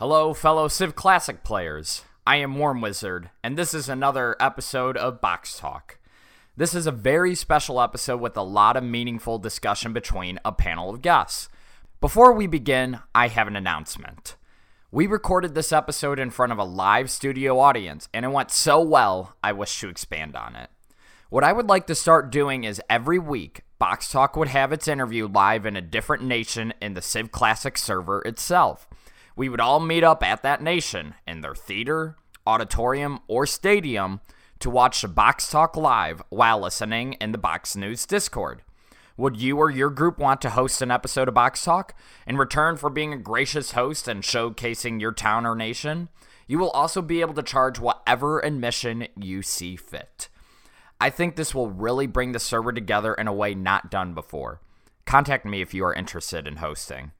Hello, fellow Civ Classic players. I am Worm Wizard, and this is another episode of Box Talk. This is a very special episode with a lot of meaningful discussion between a panel of guests. Before we begin, I have an announcement. We recorded this episode in front of a live studio audience, and it went so well, I wish to expand on it. What I would like to start doing is every week, Box Talk would have its interview live in a different nation in the Civ Classic server itself. We would all meet up at that nation in their theater, auditorium, or stadium to watch the Box Talk live while listening in the Box News Discord. Would you or your group want to host an episode of Box Talk in return for being a gracious host and showcasing your town or nation? You will also be able to charge whatever admission you see fit. I think this will really bring the server together in a way not done before. Contact me if you are interested in hosting.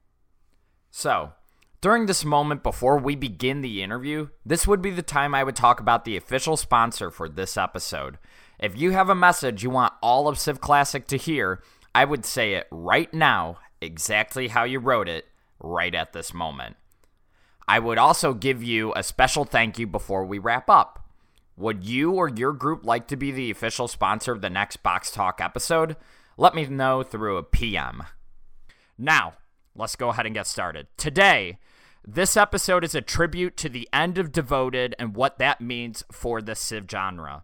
So, during this moment before we begin the interview, this would be the time I would talk about the official sponsor for this episode. If you have a message you want all of Civ Classic to hear, I would say it right now, exactly how you wrote it, right at this moment. I would also give you a special thank you before we wrap up. Would you or your group like to be the official sponsor of the next Box Talk episode? Let me know through a PM. Now, let's go ahead and get started. Today, this episode is a tribute to the end of Devoted and what that means for the Civ genre.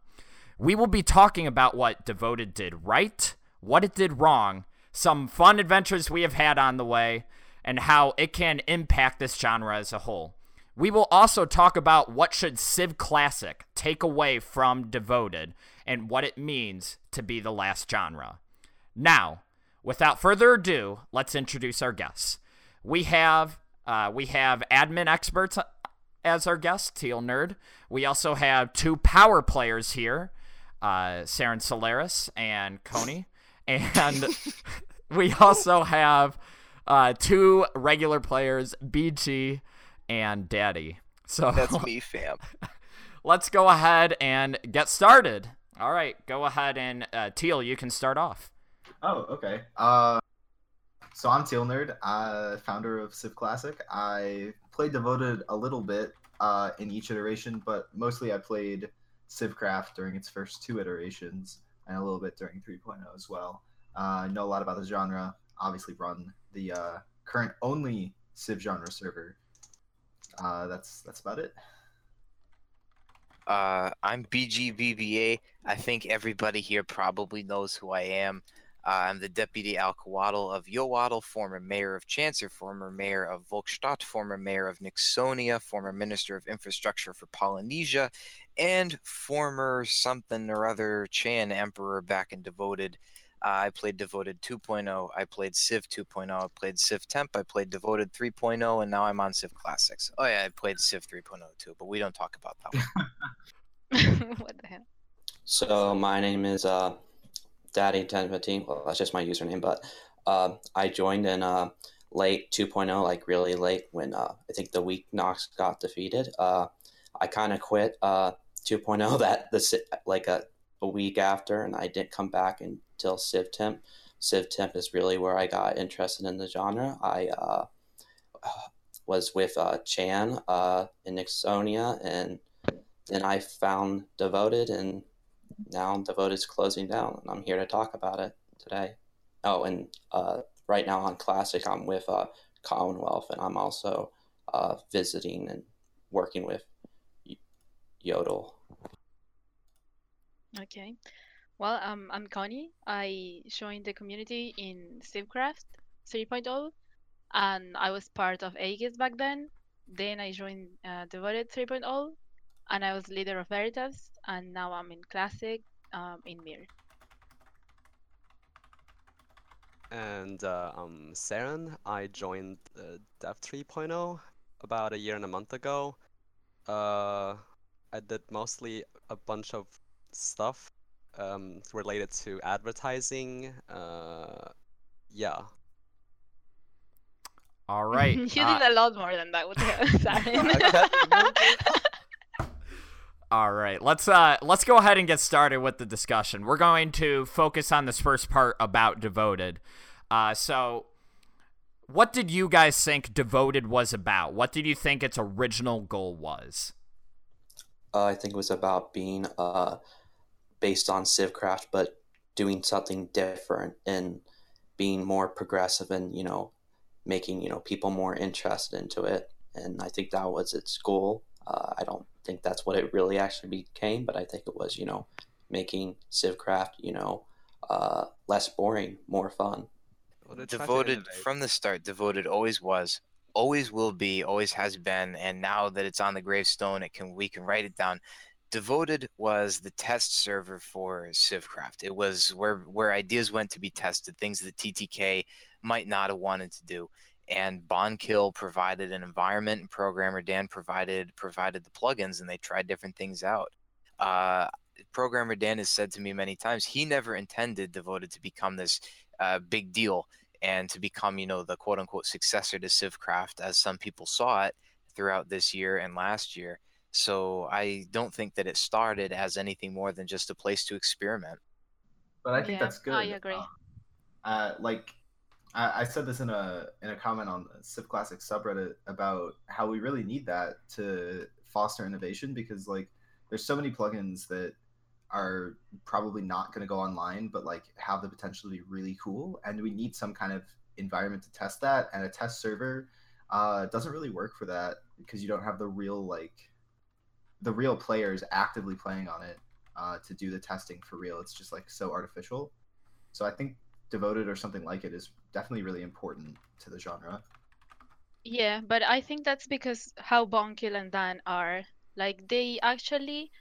We will be talking about what Devoted did right, what it did wrong, some fun adventures we have had on the way, and how it can impact this genre as a whole. We will also talk about what should Civ Classic take away from Devoted and what it means to be the last genre. Now, without further ado, let's introduce our guests. We have uh, we have admin experts as our guests, Teal Nerd. We also have two power players here, uh, Saren Solaris and Coney, and we also have uh, two regular players, BG and Daddy. So That's me, fam. let's go ahead and get started. All right, go ahead and uh, Teal, you can start off. Oh, okay. Uh, so I'm Teal Nerd, uh, founder of Civ Classic. I played Devoted a little bit uh, in each iteration, but mostly I played Civcraft during its first two iterations and a little bit during 3.0 as well. Uh, I know a lot about the genre. Obviously, run the uh, current only Civ genre server. Uh, that's that's about it. Uh, I'm BGVBA. I think everybody here probably knows who I am. Uh, I'm the Deputy Alcoatl of Yowatl, former mayor of Chancer, former mayor of Volkstadt, former mayor of Nixonia, former minister of infrastructure for Polynesia, and former something or other Chan emperor back in Devoted. Uh, I played Devoted 2.0. I played Civ 2.0. I played Civ Temp. I played Devoted 3.0, and now I'm on Civ Classics. Oh yeah, I played Civ 3.0 too, but we don't talk about that one. what the hell? So my name is uh, Daddy Ten Fifteen. Well, that's just my username, but uh, I joined in uh, late 2.0, like really late when uh, I think the week Knox got defeated. Uh, I kind of quit uh, 2.0 that the like a, a week after, and I didn't come back until Civ Temp. Civ Temp is really where I got interested in the genre. I was with uh, Chan uh, in Nixonia, and then I found Devoted, and now Devoted's closing down, and I'm here to talk about it today. Oh, and uh, right now on Classic, I'm with uh, Commonwealth, and I'm also uh, visiting and working with y- Yodel. Okay. Well, um, I'm Connie. I joined the community in Civcraft 3.0, and I was part of Aegis back then. Then I joined uh, Devoted 3.0, and I was leader of Veritas, and now I'm in Classic um, in Mir. And uh, I'm Saren. I joined uh, Dev 3.0 about a year and a month ago. Uh, I did mostly a bunch of stuff um, related to advertising. Uh, yeah. All right. you uh, did a lot more than that with Saren. All right, let's uh let's go ahead and get started with the discussion. We're going to focus on this first part about devoted. Uh, so what did you guys think Devoted was about? What did you think its original goal was? Uh, I think it was about being uh, based on Civcraft, but doing something different and being more progressive and you know making you know people more interested into it. And I think that was its goal. Uh, I don't think that's what it really actually became, but I think it was you know making Civcraft you know uh, less boring, more fun. Well, they try to devoted from the start devoted always was always will be always has been and now that it's on the gravestone it can we can write it down. Devoted was the test server for civcraft it was where where ideas went to be tested things that ttk might not have wanted to do and Bonkill provided an environment and programmer dan provided provided the plugins and they tried different things out uh, programmer dan has said to me many times he never intended devoted to become this uh, big deal and to become, you know, the quote unquote successor to Civcraft as some people saw it throughout this year and last year. So I don't think that it started as anything more than just a place to experiment. But I think Yeah, that's good. I agree. Uh, uh, like I, I said this in a in a comment on the Civ Classic subreddit about how we really need that to foster innovation because like there's so many plugins that are probably not going to go online but like have the potential to be really cool and we need some kind of environment to test that and a test server uh, doesn't really work for that because you don't have the real like the real players actively playing on it uh, to do the testing for real. It's just like so artificial. So I think devoted or something like it is definitely really important to the genre. Yeah, but I think that's because how Bonkill and Dan are. Like they actually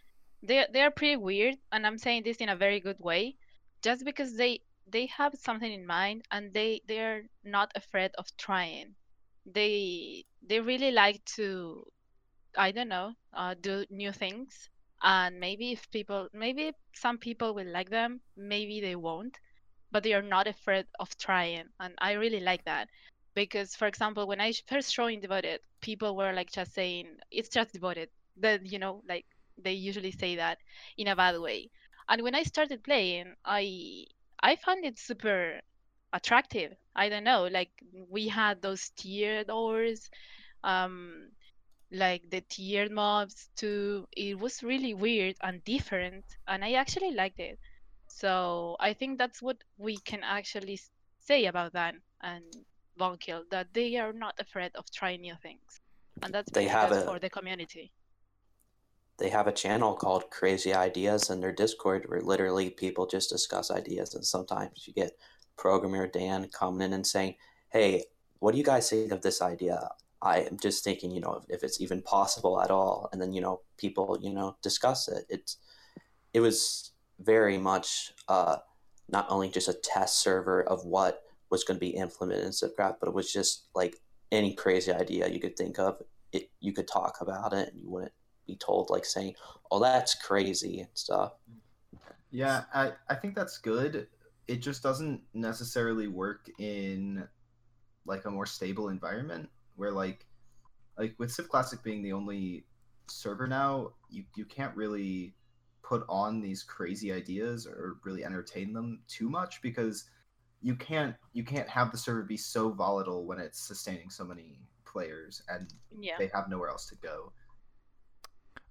they they are pretty weird and I'm saying this in a very good way. Just because they they have something in mind and they they're not afraid of trying. They they really like to I don't know, uh, do new things. And maybe if people maybe some people will like them, maybe they won't, but they are not afraid of trying. And I really like that. Because for example when i first joined devoted people were like just saying it's just devoted. That you know like they usually say that in a bad way. And when i started playing i i found it super attractive. I don't know like we had those tiered doors um like the tiered mobs too. It was really weird and different and i actually liked it so i think that's what we can actually say about that and Bonkill that they are not afraid of trying new things, and that's They have good a- for the community. They have a channel called Crazy Ideas in their Discord where literally people just discuss ideas, and sometimes you get programmer Dan coming in and saying, "Hey, what do you guys think of this idea?" I am just thinking, you know, if it's even possible at all, and then you know, people, you know, discuss it. It's it was very much uh, not only just a test server of what was going to be implemented in Civcraft, but it was just like any crazy idea you could think of. It you could talk about it, and you wouldn't be told like saying, "Oh, that's crazy" and stuff. Yeah, I, I think that's good. It just doesn't necessarily work in like a more stable environment where like like with Civ Classic being the only server now, you, you can't really put on these crazy ideas or really entertain them too much because you can't you can't have the server be so volatile when it's sustaining so many players and Yeah, they have nowhere else to go.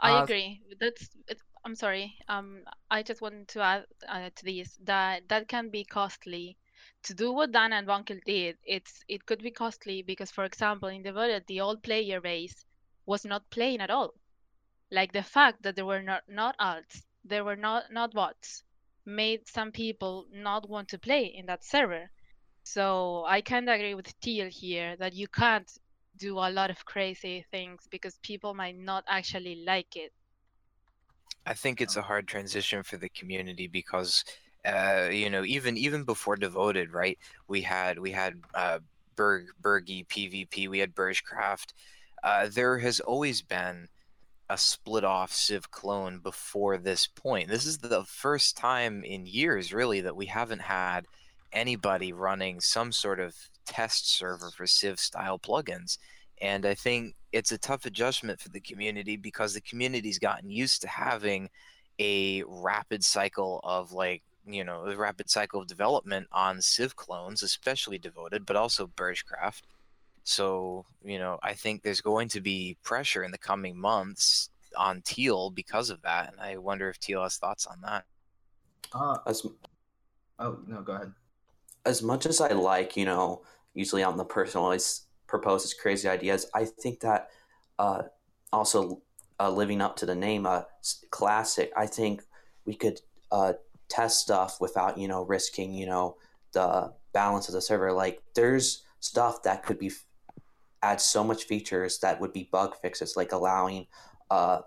I Uh, agree. That's. It, I'm sorry. Um, I just wanted to add uh, to this that that can be costly. To do what Dan and Bonkill did, it's it could be costly because, for example, in the Devoted, the old player base was not playing at all. Like the fact that there were not not alts, there were not not bots, made some people not want to play in that server. So I kind of agree with Teal here that you can't do a lot of crazy things because people might not actually like it. I think it's a hard transition for the community because, uh, you know, even even before devoted, right? We had we had uh, Berg Bergy PvP, we had Bergcraft. Uh, there has always been a split off Civ clone before this point. This is the first time in years, really, that we haven't had anybody running some sort of test server for Civ style plugins. And I think it's a tough adjustment for the community because the community's gotten used to having a rapid cycle of like you know the rapid cycle of development on Civ clones, especially Devoted, but also Birchcraft. So you know I think there's going to be pressure in the coming months on Teal because of that, and I wonder if Teal has thoughts on that. Uh, As oh no, go ahead. as much as I like, you know, usually on the personal always proposes crazy ideas. I think that uh, also uh, living up to the name, uh, classic. I think we could uh, test stuff without you know risking you know the balance of the server. Like there's stuff that could be add so much features that would be bug fixes, like allowing uh,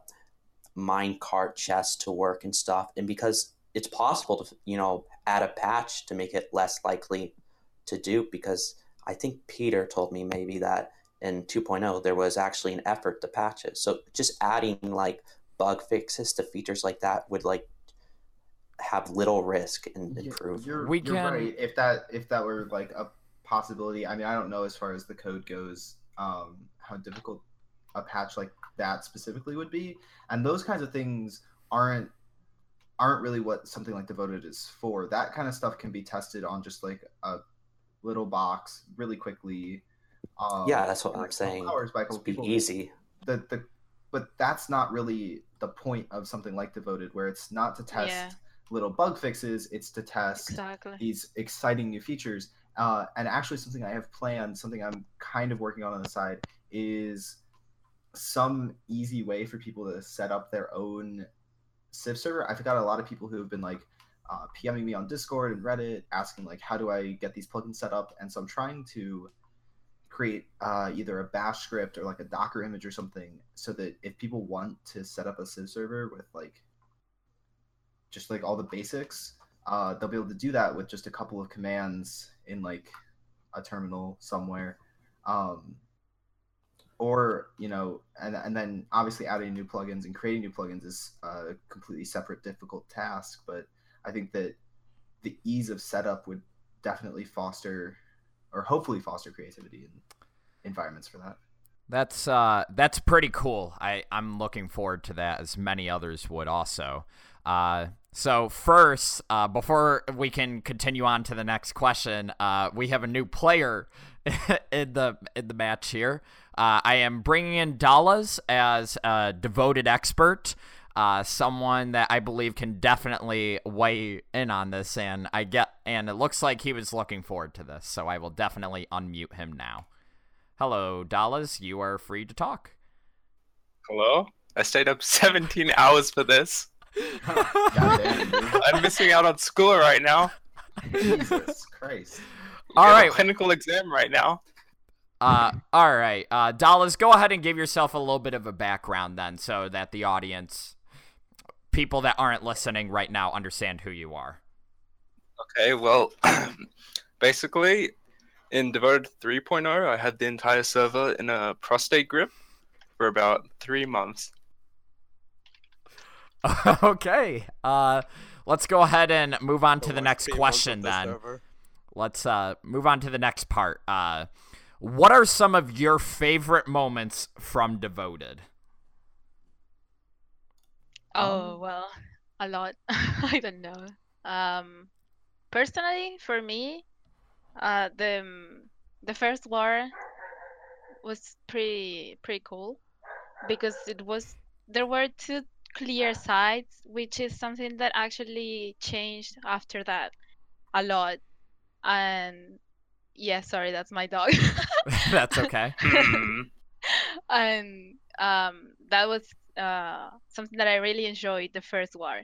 mine cart chests to work and stuff. And because it's possible to you know add a patch to make it less likely to dupe, because I think Peter told me maybe that in 2.0 there was actually an effort to patch it. So just adding like bug fixes to features like that would like have little risk and Yeah, improve. You're, We you're can- right. If that if that were like a possibility, I mean, I don't know as far as the code goes, um, how difficult a patch like that specifically would be, and those kinds of things aren't aren't really what something like devoted is for. That kind of stuff can be tested on just like a little box really quickly. Um, Yeah, that's what in, I'm like, saying. Hours by a It'd couple be people. easy. The the but that's not really the point of something like devoted, where it's not to test Yeah. little bug fixes; it's to test Exactly. these exciting new features. Uh, and actually, something I have planned, something I'm kind of working on on the side, is some easy way for people to set up their own Civ server. I've got a lot of people who have been like uh, PMing me on Discord and Reddit, asking like, how do I get these plugins set up? And so I'm trying to create uh, either a Bash script or like a Docker image or something, so that if people want to set up a Civ server with like just like all the basics, uh, they'll be able to do that with just a couple of commands in like a terminal somewhere. Um, or you know, and and then obviously adding new plugins and creating new plugins is a completely separate difficult task. But I think that the ease of setup would definitely foster, or hopefully foster creativity and environments for that. That's uh that's pretty cool. I I'm looking forward to that as many others would also. Uh so first, uh, before we can continue on to the next question, uh, we have a new player in the in the match here. Uh, I am bringing in Dallas as a devoted expert, uh, someone that I believe can definitely weigh in on this, and I get and it looks like he was looking forward to this, so I will definitely unmute him now. Hello, Dallas. You are free to talk. Hello? I stayed up 17 hours for this. God damn, dude. I'm missing out on school right now. Jesus Christ. All I a clinical exam right now. Uh, all right, uh, Dallas, go ahead and give yourself a little bit of a background then, so that the audience, people that aren't listening right now, understand who you are. Okay, well, basically, in Devoted 3.0, I had the entire server in a prostate grip for about three months. okay, uh, let's go ahead and move on to the next question then. server. Let's uh move on to the next part. Uh, what are some of your favorite moments from Devoted? Oh Um, well, a lot. I don't know. Um, personally, for me, uh, the um, the first war was pretty pretty cool because it was there were two clear sides, which is something that actually changed after that a lot. And yeah, sorry, that's my dog. That's okay. And um, that was uh, something that I really enjoyed the first war.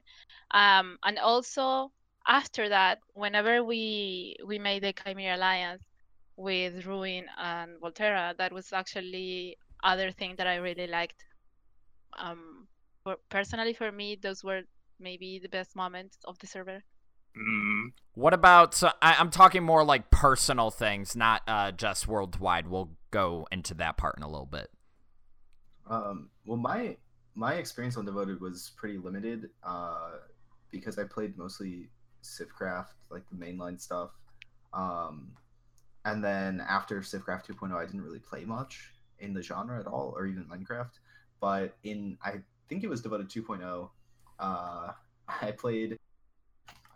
Um, and also after that, whenever we we made the Chimera Alliance with Ruin and Volterra, that was actually other thing that I really liked. Um, for, personally, for me, those were maybe the best moments of the server. Hmm. What about? So I, I'm talking more like personal things, not uh, just worldwide. We'll go into that part in a little bit. Um, well, my my experience on Devoted was pretty limited uh, because I played mostly Civcraft, like the mainline stuff. Um, and then after Civcraft 2.0, I didn't really play much in the genre at all, or even Minecraft. But in I think it was Devoted 2.0, uh, I played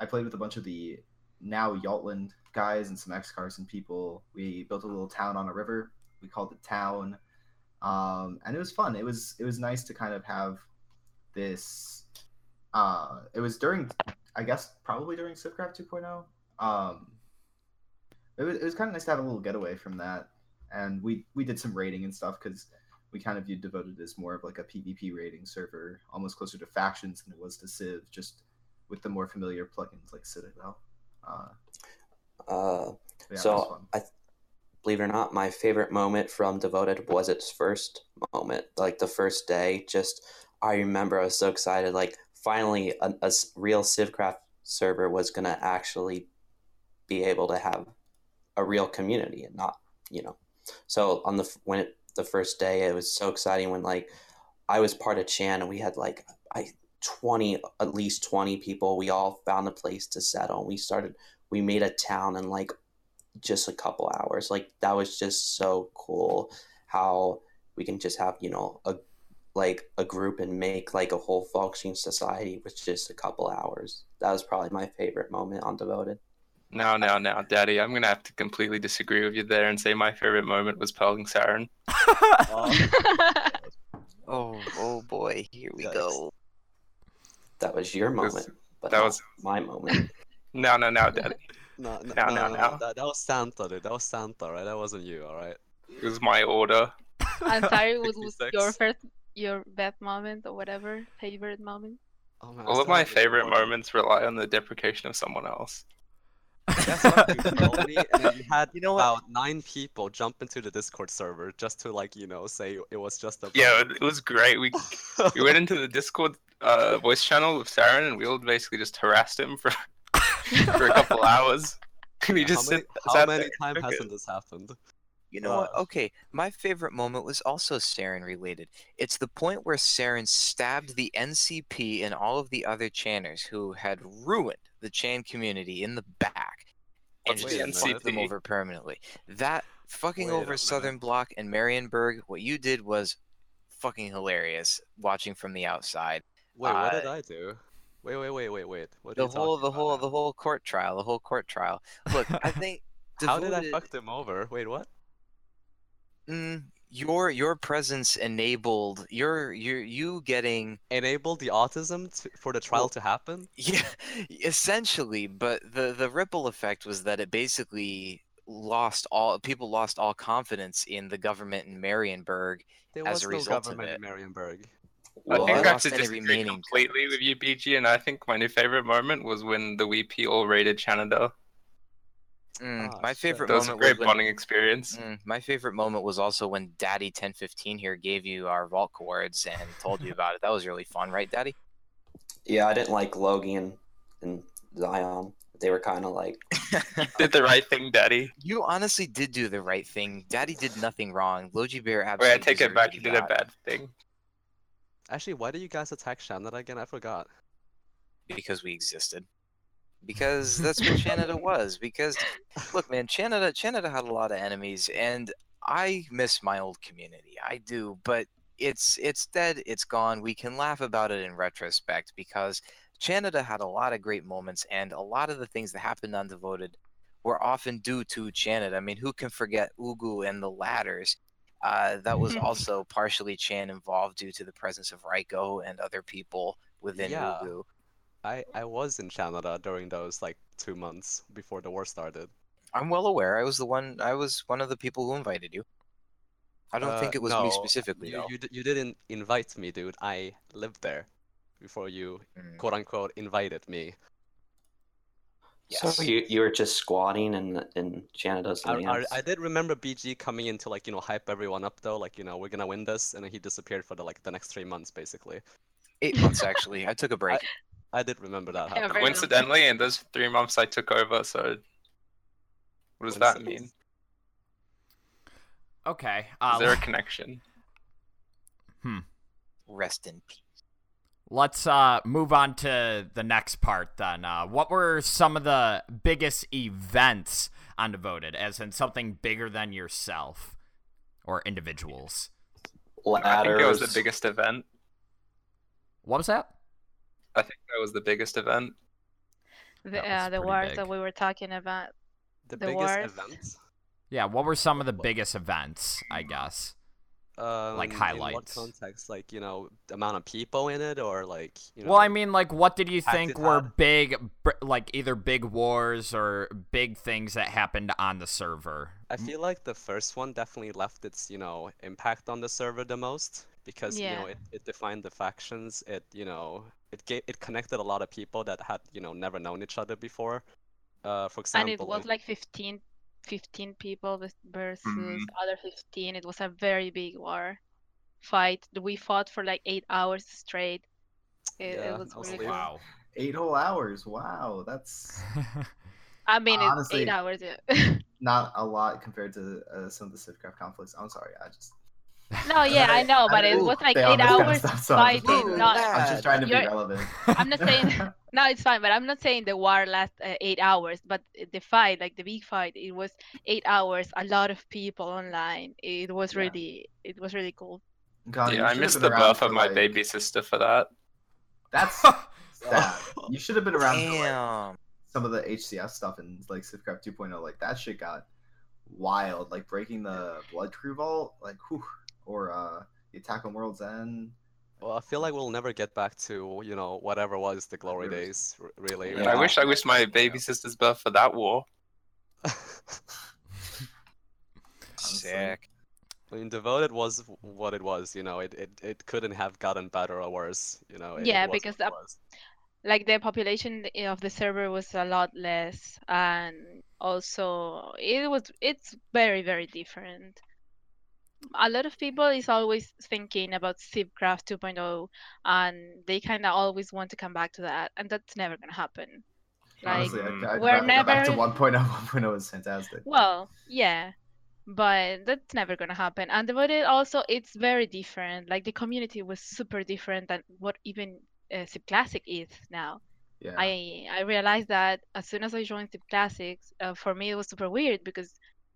I played with a bunch of the now Yaltland guys and some X Carson people. We built a little town on a river. We called it Town, um, and it was fun. It was it was nice to kind of have this. Uh, it was during, I guess, probably during Civcraft 2.0. Um, it was, it was kind of nice to have a little getaway from that, and we we did some raiding and stuff because we kind of viewed Devoted as more of like a PvP raiding server, almost closer to factions than it was to Civ, just with the more familiar plugins like Citadel. Uh, Uh, yeah, so. I believe it or not, my favorite moment from Devoted was its first moment, like the first day. Just I remember I was so excited, like finally a real Civcraft server was gonna actually be able to have a real community and not, you know. So on the when it, the first day, it was so exciting when like I was part of Chan and we had like I twenty at least twenty people. We all found a place to settle. We started. We made a town in like just a couple hours. Like that was just so cool how we can just have, you know, a like a group and make like a whole functioning society with just a couple hours. That was probably my favorite moment on Devoted. Now, now, now, Daddy, I'm gonna have to completely disagree with you there and say my favorite moment was pelting Saren. Oh, oh boy, here we Yikes. go. That was your was- moment, but that was- my moment. No, no, now, Daddy. No, no, Now, no, now, no, now. no, That, that was Santa, dude. That was Santa, right? That wasn't you, all right? It was my order. I'm sorry, what was your first, your best moment or whatever, favorite moment? Oh man, All of my favorite recorded. moments rely on the deprecation of someone else. Yes, what, you told me, and you had You know what? about nine people jump into the Discord server just to like, you know, say it was just a Yeah, it, it was great. We we went into the Discord uh, voice channel with Saren, and we all basically just harassed him for for a couple hours. And he just how many, sit, how many times hasn't this happened? You know what? Uh, Okay, my favorite moment was also Saren related. It's the point where Saren stabbed the NCP and all of the other channers who had ruined the Chan community in the back and What's just fucked them over permanently. That fucking Wait over minute. Southern Block and Marienburg, what you did was fucking hilarious watching from the outside. Wait, what did Uh, I do? Wait, wait, wait, wait, wait. What The whole the whole now? the whole court trial, the whole court trial. Look, I think How did I fuck them over? Wait, what? Mm, your your presence enabled your your you getting enabled the autism to, for the trial Well- to happen? yeah essentially but the the ripple effect was that it basically lost all people lost all confidence in the government in Marienburg There as was a no result of government it. in Marienburg. I Well, think I I have lost to any disagree remaining completely with you, BG, and I think my new favorite moment was when the WP all raided Canada. Mm, Ah, my favorite That was a great was when, bonding experience. mm, my favorite moment was also when Daddy 1015 here gave you our vault cords and told you about it. That was really fun, right, Daddy? Yeah, I didn't like Logan and Zion. They were kind of like Did the right thing, Daddy. You honestly did do the right thing. Daddy did nothing wrong. Logi Bear absolutely. Wait. I take it back. You did a bad thing. Actually, why did you guys attack Shannon again? I forgot. because we existed. Because that's what Canada was. Because look, man, Canada Canada had a lot of enemies, and I miss my old community. I do, but it's it's dead. It's gone. We can laugh about it in retrospect because Canada had a lot of great moments, and a lot of the things that happened on Devoted were often due to Canada. I mean, who can forget Ugu and the ladders? Uh, that was also partially Chan involved due to the presence of Raiko and other people within Yeah. Ugu. I I was in Canada during those like two months before the war started. I'm well aware. I was the one. I was one of the people who invited you. I don't Uh, think it was no, me specifically, You, you, you didn't invite me, dude. I lived there before you Mm, quote unquote invited me. yes. so you you were just squatting in in Canada's I, I. I did remember BG coming in to like you know hype everyone up though, like you know we're gonna win this, and then he disappeared for the like the next three months basically. Eight months actually. I took a break. I did remember that Yeah, happening. very nice. Coincidentally, in those three months I took over, so what does that mean? Okay. Is Uh, there a connection? Hmm. Rest in peace. Let's uh, move on to the next part then. Uh, what were some of the biggest events on Devoted, as in something bigger than yourself or individuals? I think it was the biggest event. What was that? I think that was the biggest event. The, uh, the pretty wars big. that we were talking about. The, The biggest wars. event. Yeah, what were some of the biggest events, I guess? Um, In what highlights. context? Like you know, the amount of people in it, or like you know. Well, I mean, like, what did you think were hot. big, like, either big wars or big things that happened on the server? I feel like the first one definitely left its, you know, impact on the server the most because you know it, it defined the factions. It you know it gave it connected a lot of people that had you know never known each other before. Uh, for And it was like 15, 15 people vis- versus Mhm. other 15. It was a very big war fight. We fought for like eight hours straight. It, Yeah, it was was really. Wow. Eight whole hours. Wow, that's I mean, it's honestly- eight hours. Yeah. not a lot compared to uh, some of the Civcraft conflicts. I'm sorry, I just. No, yeah, I know, but it was like eight this kind of hours stuff, so I'm just- fighting. Not, I'm just trying to be relevant. I'm not saying no, it's fine, but I'm not saying the war last uh, eight hours. But the fight, like the big fight, it was eight hours. A lot of people online. It was Yeah. really, it was really cool. God, yeah, I missed the birth for, of my like- baby sister for that. That's sad. You should have been around for like, Damn. some of the HCS stuff in like Civcraft 2.0. Like that shit got wild. Like breaking the Blood Crew Vault, like whew, or uh the Attack on World's End. well, I feel like we'll never get back to you know whatever was the glory Really? days. Really. And Yeah. I wish I wish my baby sister's birth for that war. Sick. I mean, devoted was what it was. You know, it, it, it couldn't have gotten better or worse. You know. It, Yeah, it was because what it the- like the population of the server was a lot less and also it was it's very very different a lot of people is always thinking about Civcraft 2.0 and they kind of always want to come back to that and that's never gonna happen like Honestly. I, I'd we're rather go back to 1.0. 1.0 is fantastic. well yeah but that's never gonna happen and devoted also it's very different like the community was super different than what even uh, Classic is now Yeah. I I realized that as soon as I joined Civ Classics, uh, for me it was super weird because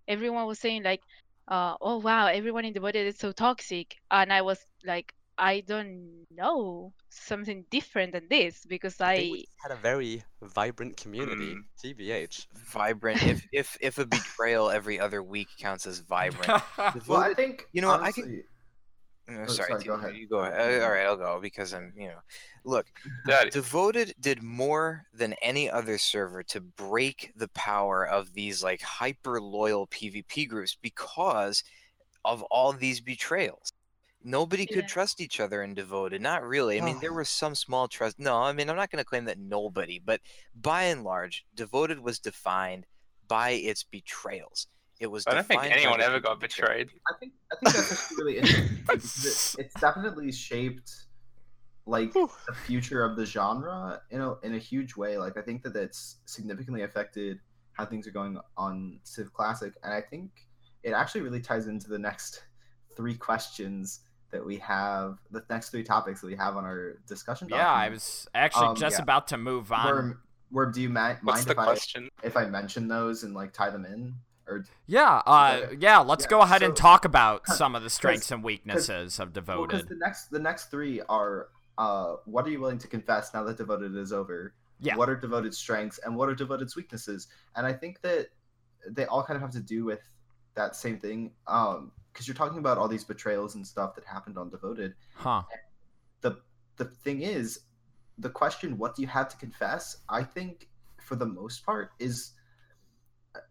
everyone was saying like, uh, "Oh wow, everyone in the body is so toxic," and I was like, "I don't know something different than this because I I had a very vibrant community. Mm. TBH. Vibrant. if if if a betrayal every other week counts as vibrant. well, I think You know what, I can- honestly, Uh, sorry, sorry, go ahead. You go ahead. Uh, all right, I'll go because I'm, you know, look, Daddy. Devoted did more than any other server to break the power of these like hyper loyal PvP groups because of all these betrayals. Nobody could Yeah. trust each other in Devoted. Not really. I mean, there was some small trust. No, I mean, I'm not going to claim that nobody, but by and large, Devoted was defined by its betrayals. It was. I don't think anyone ever got betrayed. betrayed. I think I think that's actually really interesting because it's definitely shaped like Whew. the future of the genre in a in a huge way. Like I think that it's significantly affected how things are going on Civ Classic, and I think it actually really ties into the next three questions that we have, the next three topics that we have on our discussion. yeah, I was actually Um, just yeah. about to move on. Worm, Worm, do you ma- mind if I if I mention those and like tie them in? Or Yeah, uh, yeah. Let's Yeah, go ahead and talk about some of the strengths and weaknesses of Well, 'cause Devoted. the next the next three are uh, what are you willing to confess now that devoted is over? Yeah. What are devoted strengths and what are devoted's weaknesses? And I think that they all kind of have to do with that same thing. Um, because you're talking about all these betrayals and stuff that happened on devoted. Huh. The the thing is, the question, what do you have to confess? I think for the most part is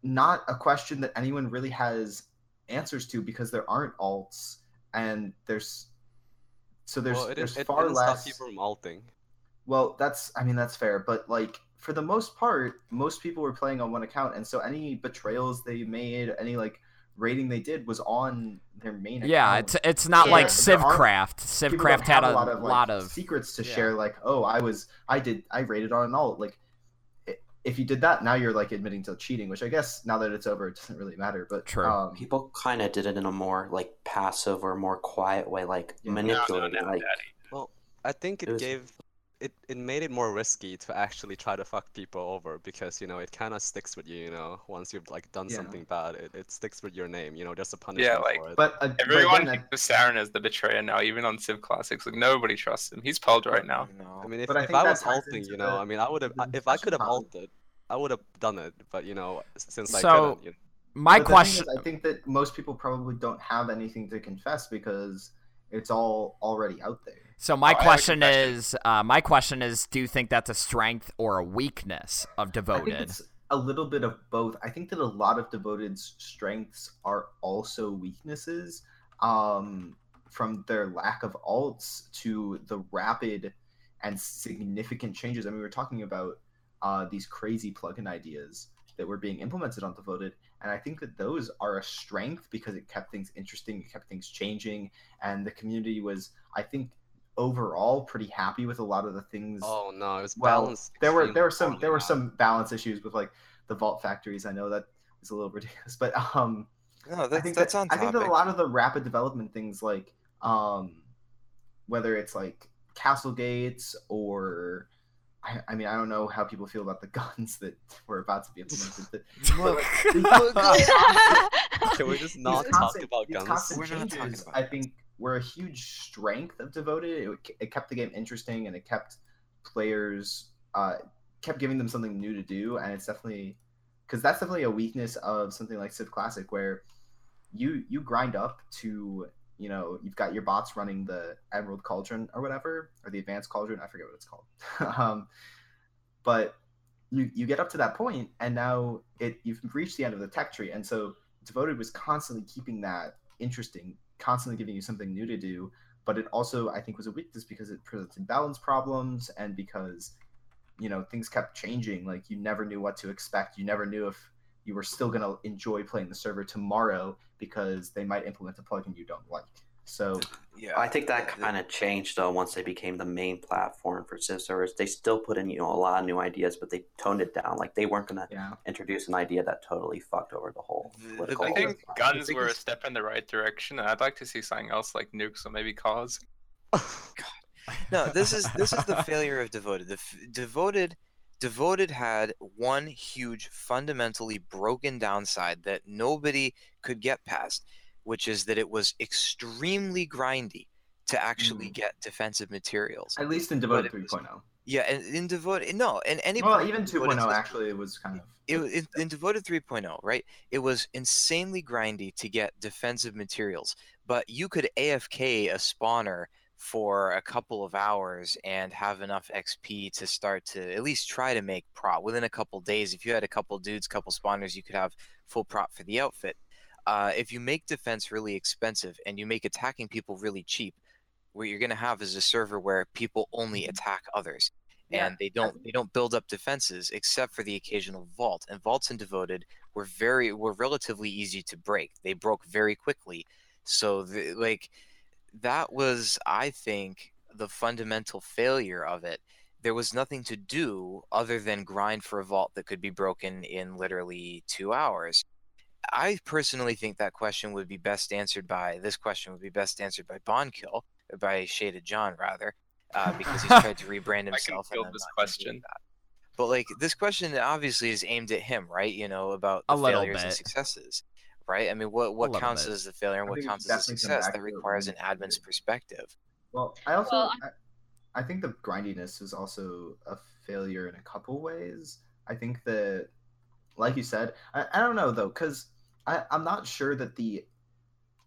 not a question that anyone really has answers to because there aren't alts and there's so there's well, it, there's it, it far didn't less stop people from alting. well that's i mean that's fair but like for the most part most people were playing on one account and so any betrayals they made any like rating they did was on their main Yeah, account. it's it's not Yeah. like Civcraft. Civcraft had have a lot of, like, lot of secrets to yeah. share like oh i was i did i rated on an alt like i- if you did that now you're like admitting to cheating which i guess now that it's over it doesn't really matter but True. um People kind of did it in a more like passive or more quiet way, like Yeah. No, no, manipulating. no, like Well, I think it, It was- gave it, it made it more risky to actually try to fuck people over because you know it kind of sticks with you. You know, once you've like done Yeah. something bad, it, it sticks with your name. You know, just a punishment like, for it. But, uh, but Everyone again, thinks of Saren as the betrayer now, even on Civ Classics. Like nobody trusts him. He's pulled right now. I mean, if, But I if I was ties halting, you know, the- I mean, I would have if I could have about- halted, I would have done it. But you know, s- since I So- couldn't, you know. My But question. is, I think that most people probably don't have anything to confess because it's all already out there. So my Oh, question is, uh, my question is, do you think that's a strength or a weakness of devoted? it's a little bit of both. I think that a lot of Devoted's strengths are also weaknesses, um, from their lack of alts to the rapid and significant changes. I mean, we were talking about uh, these crazy plugin ideas that were being implemented on Devoted, and I think that those are a strength because it kept things interesting, it kept things changing, and the community was, I think, overall pretty happy with a lot of the things Oh no, it was well, balanced. there were there were some there were now. some balance issues with like the vault factories. I know that is a little ridiculous, but um, No, I that's, think that's that, on I think that a lot of the rapid development things like um, whether it's like castle gates or I, I mean I don't know how people feel about the guns that were about to be implemented. But, but, like, these- Can we just not talk constant- about guns? We're not talking changes, about I guns. think, were a huge strength of Devoted. It, it kept the game interesting and it kept players, uh, kept giving them something new to do. And it's definitely, because that's definitely a weakness of something like Civ Classic, where you you grind up to, you know, you've got your bots running the Emerald Cauldron or whatever, or the Advanced Cauldron. I forget what it's called. um, but you you get up to that point, and now it you've reached the end of the tech tree, and so Devoted was constantly keeping that interesting, constantly giving you something new to do. But it also, I think, was a weakness because it presented balance problems and because, you know, things kept changing. Like you never knew what to expect. You never knew if you were still going to enjoy playing the server tomorrow because they might implement a plugin you don't like. So yeah, I think that the- the- kind of changed though once they became the main platform for Civ servers. They still put in you know a lot of new ideas, but they toned it down. Like they weren't gonna yeah, introduce an idea that totally fucked over the whole The- the political. I think the guns were a step in the right direction, and I'd like to see something else like nukes or maybe cars. no this is this is the failure of devoted the f- devoted devoted had one huge fundamentally broken downside that nobody could get past which is that it was extremely grindy to actually Mm. get defensive materials at least in Devoted it was- 3.0. yeah and in devoted no and any Well, even in 2.0 actually it was kind of. it, in, in devoted 3.0 right it was insanely grindy to get defensive materials but you could afk a spawner for a couple of hours and have enough xp to start to at least try to make prop within a couple days if you had a couple dudes couple spawners you could have full prop for the outfit uh, if you make defense really expensive and you make attacking people really cheap what you're going to have is a server where people only attack others Yeah, and they don't they don't build up defenses except for the occasional vault and vaults and devoted were very were relatively easy to break. They broke very quickly. So the, like that was i think the fundamental failure of it. There was nothing to do other than grind for a vault that could be broken in literally two hours i personally think that question would be best answered by this question would be best answered by Bonkill or by shaded john rather uh, because he's tried to rebrand can himself. and field I'm this not gonna do question. But like this question obviously is aimed at him, right? You know about the little failures and successes, right? I mean, what what little counts bit. as a failure and what counts as a success? That to it when requires an admin's perspective. Well, I also Well, I, I think the grindiness is also a failure in a couple ways. I think that, like you said, I, I don't know though, because I'm not sure that the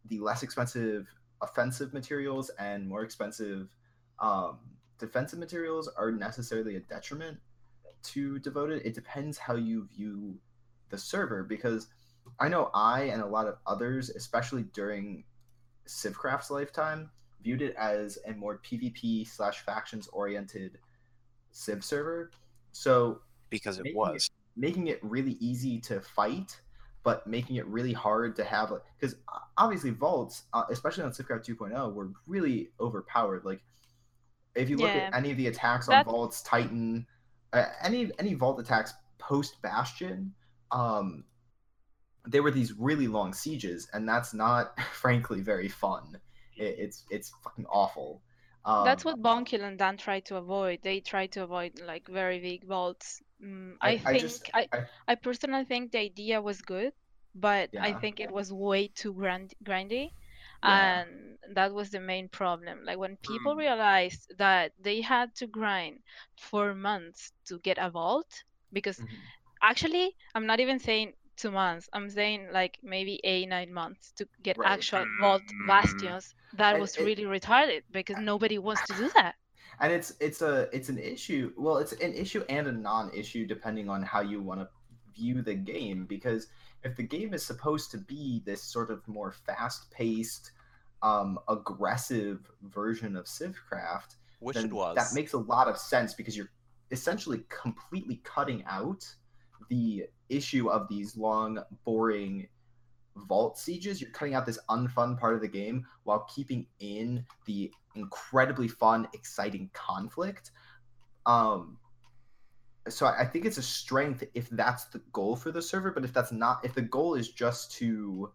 the less expensive offensive materials and more expensive um, defensive materials are necessarily a detriment to devoted. It depends how you view the server because I know I and a lot of others, especially during Civcraft's lifetime, viewed it as a more PvP slash factions oriented Civ server. So Because it was. Making it really easy to fight, but making it really hard to have because obviously vaults, uh, especially on Civcraft 2.0, were really overpowered. Like if you look Yeah. at any of the attacks on That's- vaults, Titan, uh, any any vault attacks post Bastion, um, they were these really long sieges, and that's not frankly very fun. It, it's it's fucking awful. That's Um, what Bonkill and Dan try to avoid. They try to avoid like very big vaults. Mm, I, I- I think just- I, I- I personally think the idea was good, but I Yeah. think it was way too grand grindy. Yeah. And that was the main problem. Like when people Mm. realized that they had to grind for months to get a vault, because Mhm. actually, I'm not even saying two months. I'm saying like maybe eight, nine months to get Right. actual vault bastions. That was it- really retarded because nobody wants to do that. And it's it's a it's an issue well it's an issue and a non-issue depending on how you want to view the game because if the game is supposed to be this sort of more fast-paced um aggressive version of civcraft which it was. that makes a lot of sense because you're essentially completely cutting out the issue of these long boring vault sieges you're cutting out this unfun part of the game while keeping in the incredibly fun exciting conflict um so I I think it's a strength if that's the goal for the server, but if that's not, if the goal is just to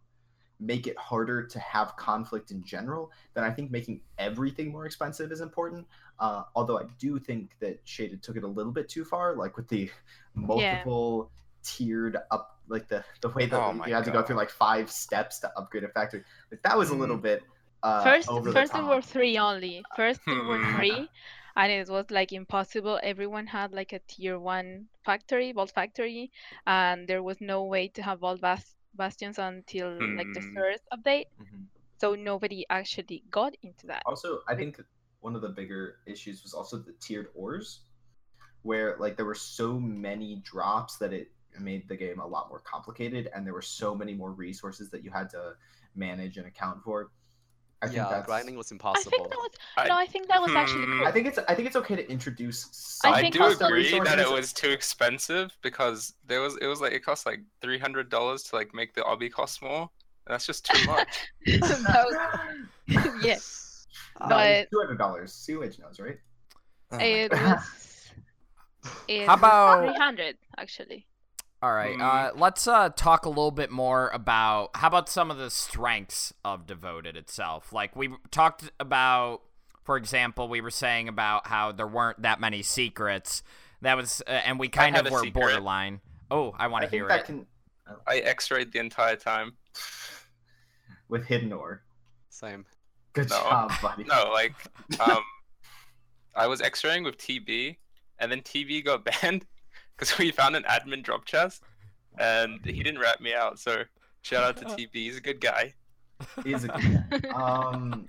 make it harder to have conflict in general, then I think making everything more expensive is important. Uh, although I do think that Shaded took it a little bit too far, like with the multiple tiered up, like the the way that Oh you had to go through like five steps to upgrade a factory. Like that was a little bit uh, first over first the there were three only. First there were Hmm. three and it was like impossible. Everyone had like a tier one factory vault factory and there was no way to have vault bas- bastions until like the first third update. Mhm. so nobody actually got into that. Also, I think one of the bigger issues was also the tiered ores, where like there were so many drops that it made the game a lot more complicated, and there were so many more resources that you had to manage and account for. I think yeah, that's. grinding was impossible. i impossible. think that was I- no i think that was actually Hmm. cool I think it's. I think it's okay to introduce. I Some I do custom agree that it was too expensive because there was it was like it cost like three hundred dollars to like make the obby cost more. And that's just too much. that was, yeah No, but- two hundred dollars. COH knows, right? Oh it was it How about- 300 actually All right. Mm. Uh, let's uh, talk a little bit more about how about some of the strengths of Devoted itself. Like we talked about, for example, we were saying about how there weren't that many secrets. That was, uh, and we kind of were secret. borderline. Oh, I want to hear it. can I X-rayed the entire time. with hidden ore. Same. Good No. job, buddy. No, like um, I was X-raying with TB, and then TB got banned because we found an admin drop chest, and he didn't rat me out. So shout out to TB, he's a good guy. He's a good guy. Um,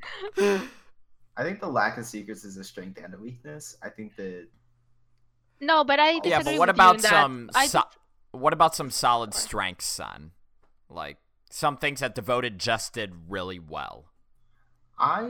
I think the lack of secrets is a strength and a weakness. I think that no but i disagree Yeah, but what with about some? So- dis- what about some solid strengths, son? Like some things that Devoted just did really well. I.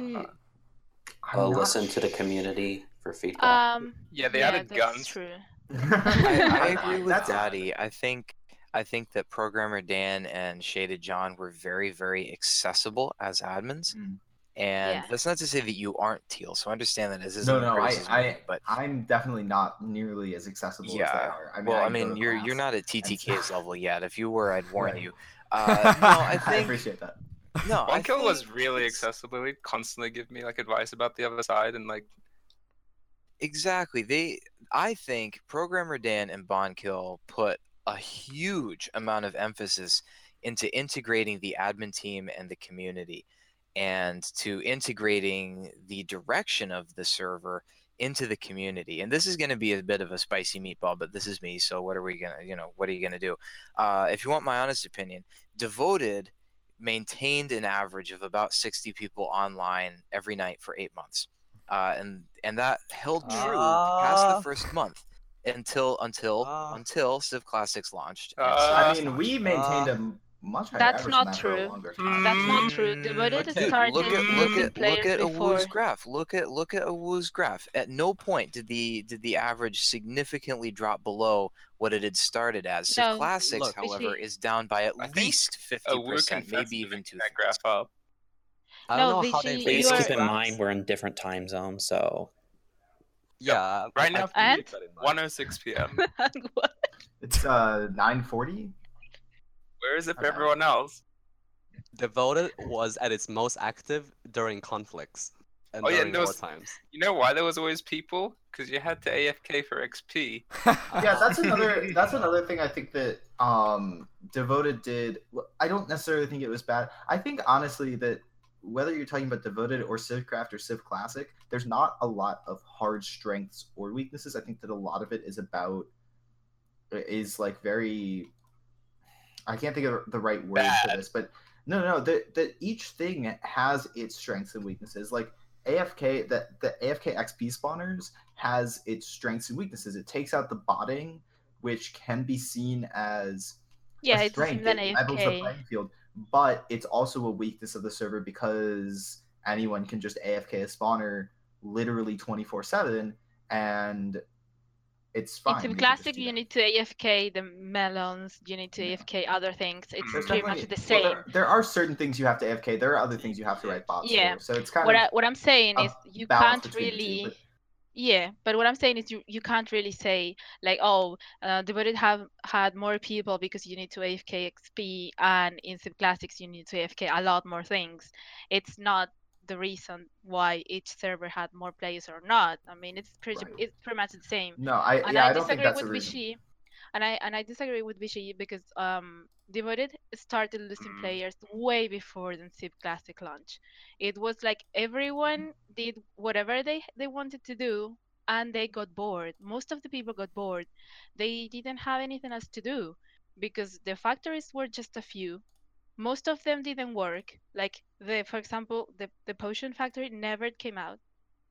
I'm Uh, not listen to the community for feedback. Um, Yeah, they yeah, added that's guns. True. I, I agree with That's- Daddy. I think I think that programmer Dan and Shaded John were very, very accessible as admins. Mm. And Yeah. that's not to say that you aren't teal. So I understand that this isn't No, no, I, I, but I'm definitely not nearly as accessible as they are. I mean, well, I go mean, you're you're not at TTK's level yet. If you were, I'd warn Right. you. Uh, no, I I appreciate that. no. I Bonkill was really it's- accessible. He'd constantly give me like advice about the other side, and like Exactly. They I think programmer Dan and Bonkill put a huge amount of emphasis into integrating the admin team and the community and to integrating the direction of the server into the community. And this is going to be a bit of a spicy meatball, but this is me, so what are we to, you know, what are you to do? Uh, if you want my honest opinion, Devoted maintained an average of about 60 people online every night for 8 months uh, and and that held true past Ah. the first month until until Ah. until Civ Classics launched. Uh, I Classics mean, we maintained Uh, a m- much higher That's average not for a true. longer time. That's not Mm, true. Devoted but Dude, started look at look at look at before. Awoo's graph. Look at look at Awoo's graph. At no point did the did the average significantly drop below what it had started as. Civ No, Classics, look, however, Vijay- is down by at I least fifty percent, maybe even making two. that graph up. I don't know how they Vijay, Please you base are- keep in mind we're in different time zones, so Yeah. Right I- now, I And? keep that in mind. 106 p.m. What? It's uh 940. Where is it for Okay. everyone else? Devoted was at its most active during conflicts. and Oh, yeah, during and there was- times. You know why there was always people? Because you had to AFK for XP. yeah that's another that's another thing i think that um devoted did i don't necessarily think it was bad i think honestly that whether you're talking about devoted or civcraft or civ classic there's not a lot of hard strengths or weaknesses i think that a lot of it is about is like very i can't think of the right word for this but no no that that each thing has its strengths and weaknesses like afk that the afk xp spawners has its strengths and weaknesses. It takes out the botting, which can be seen as yeah, a it's strength. than It levels the AFK. playing field, but it's also a weakness of the server because anyone can just AFK a spawner literally twenty four seven, and it's fine. In Civ you can just Classic, you need to AFK the melons. You need to Yeah. AFK other things. It's There's pretty much definitely- the well, same. there, there are certain things you have to AFK. There are other things you have to write bots Yeah. for. So it's kind what of I, what I'm saying is you can't between two, really but- yeah but what I'm saying is you you can't really say like oh uh, devoted have had more people because you need to AFK XP and in Civ Classics you need to AFK a lot more things it's not the reason why each server had more players or not I mean it's pretty Right. it's pretty much the same no. I and yeah. I, I don't think disagree that's a with reason. Vichy. And I and I disagree with Vichy because um Devoted started losing Mm. players way before the Civ Classic launch. It was like everyone did whatever they they wanted to do and they got bored. Most of the people got bored. They didn't have anything else to do because the factories were just a few. Most of them didn't work. Like the for example, the, the potion factory never came out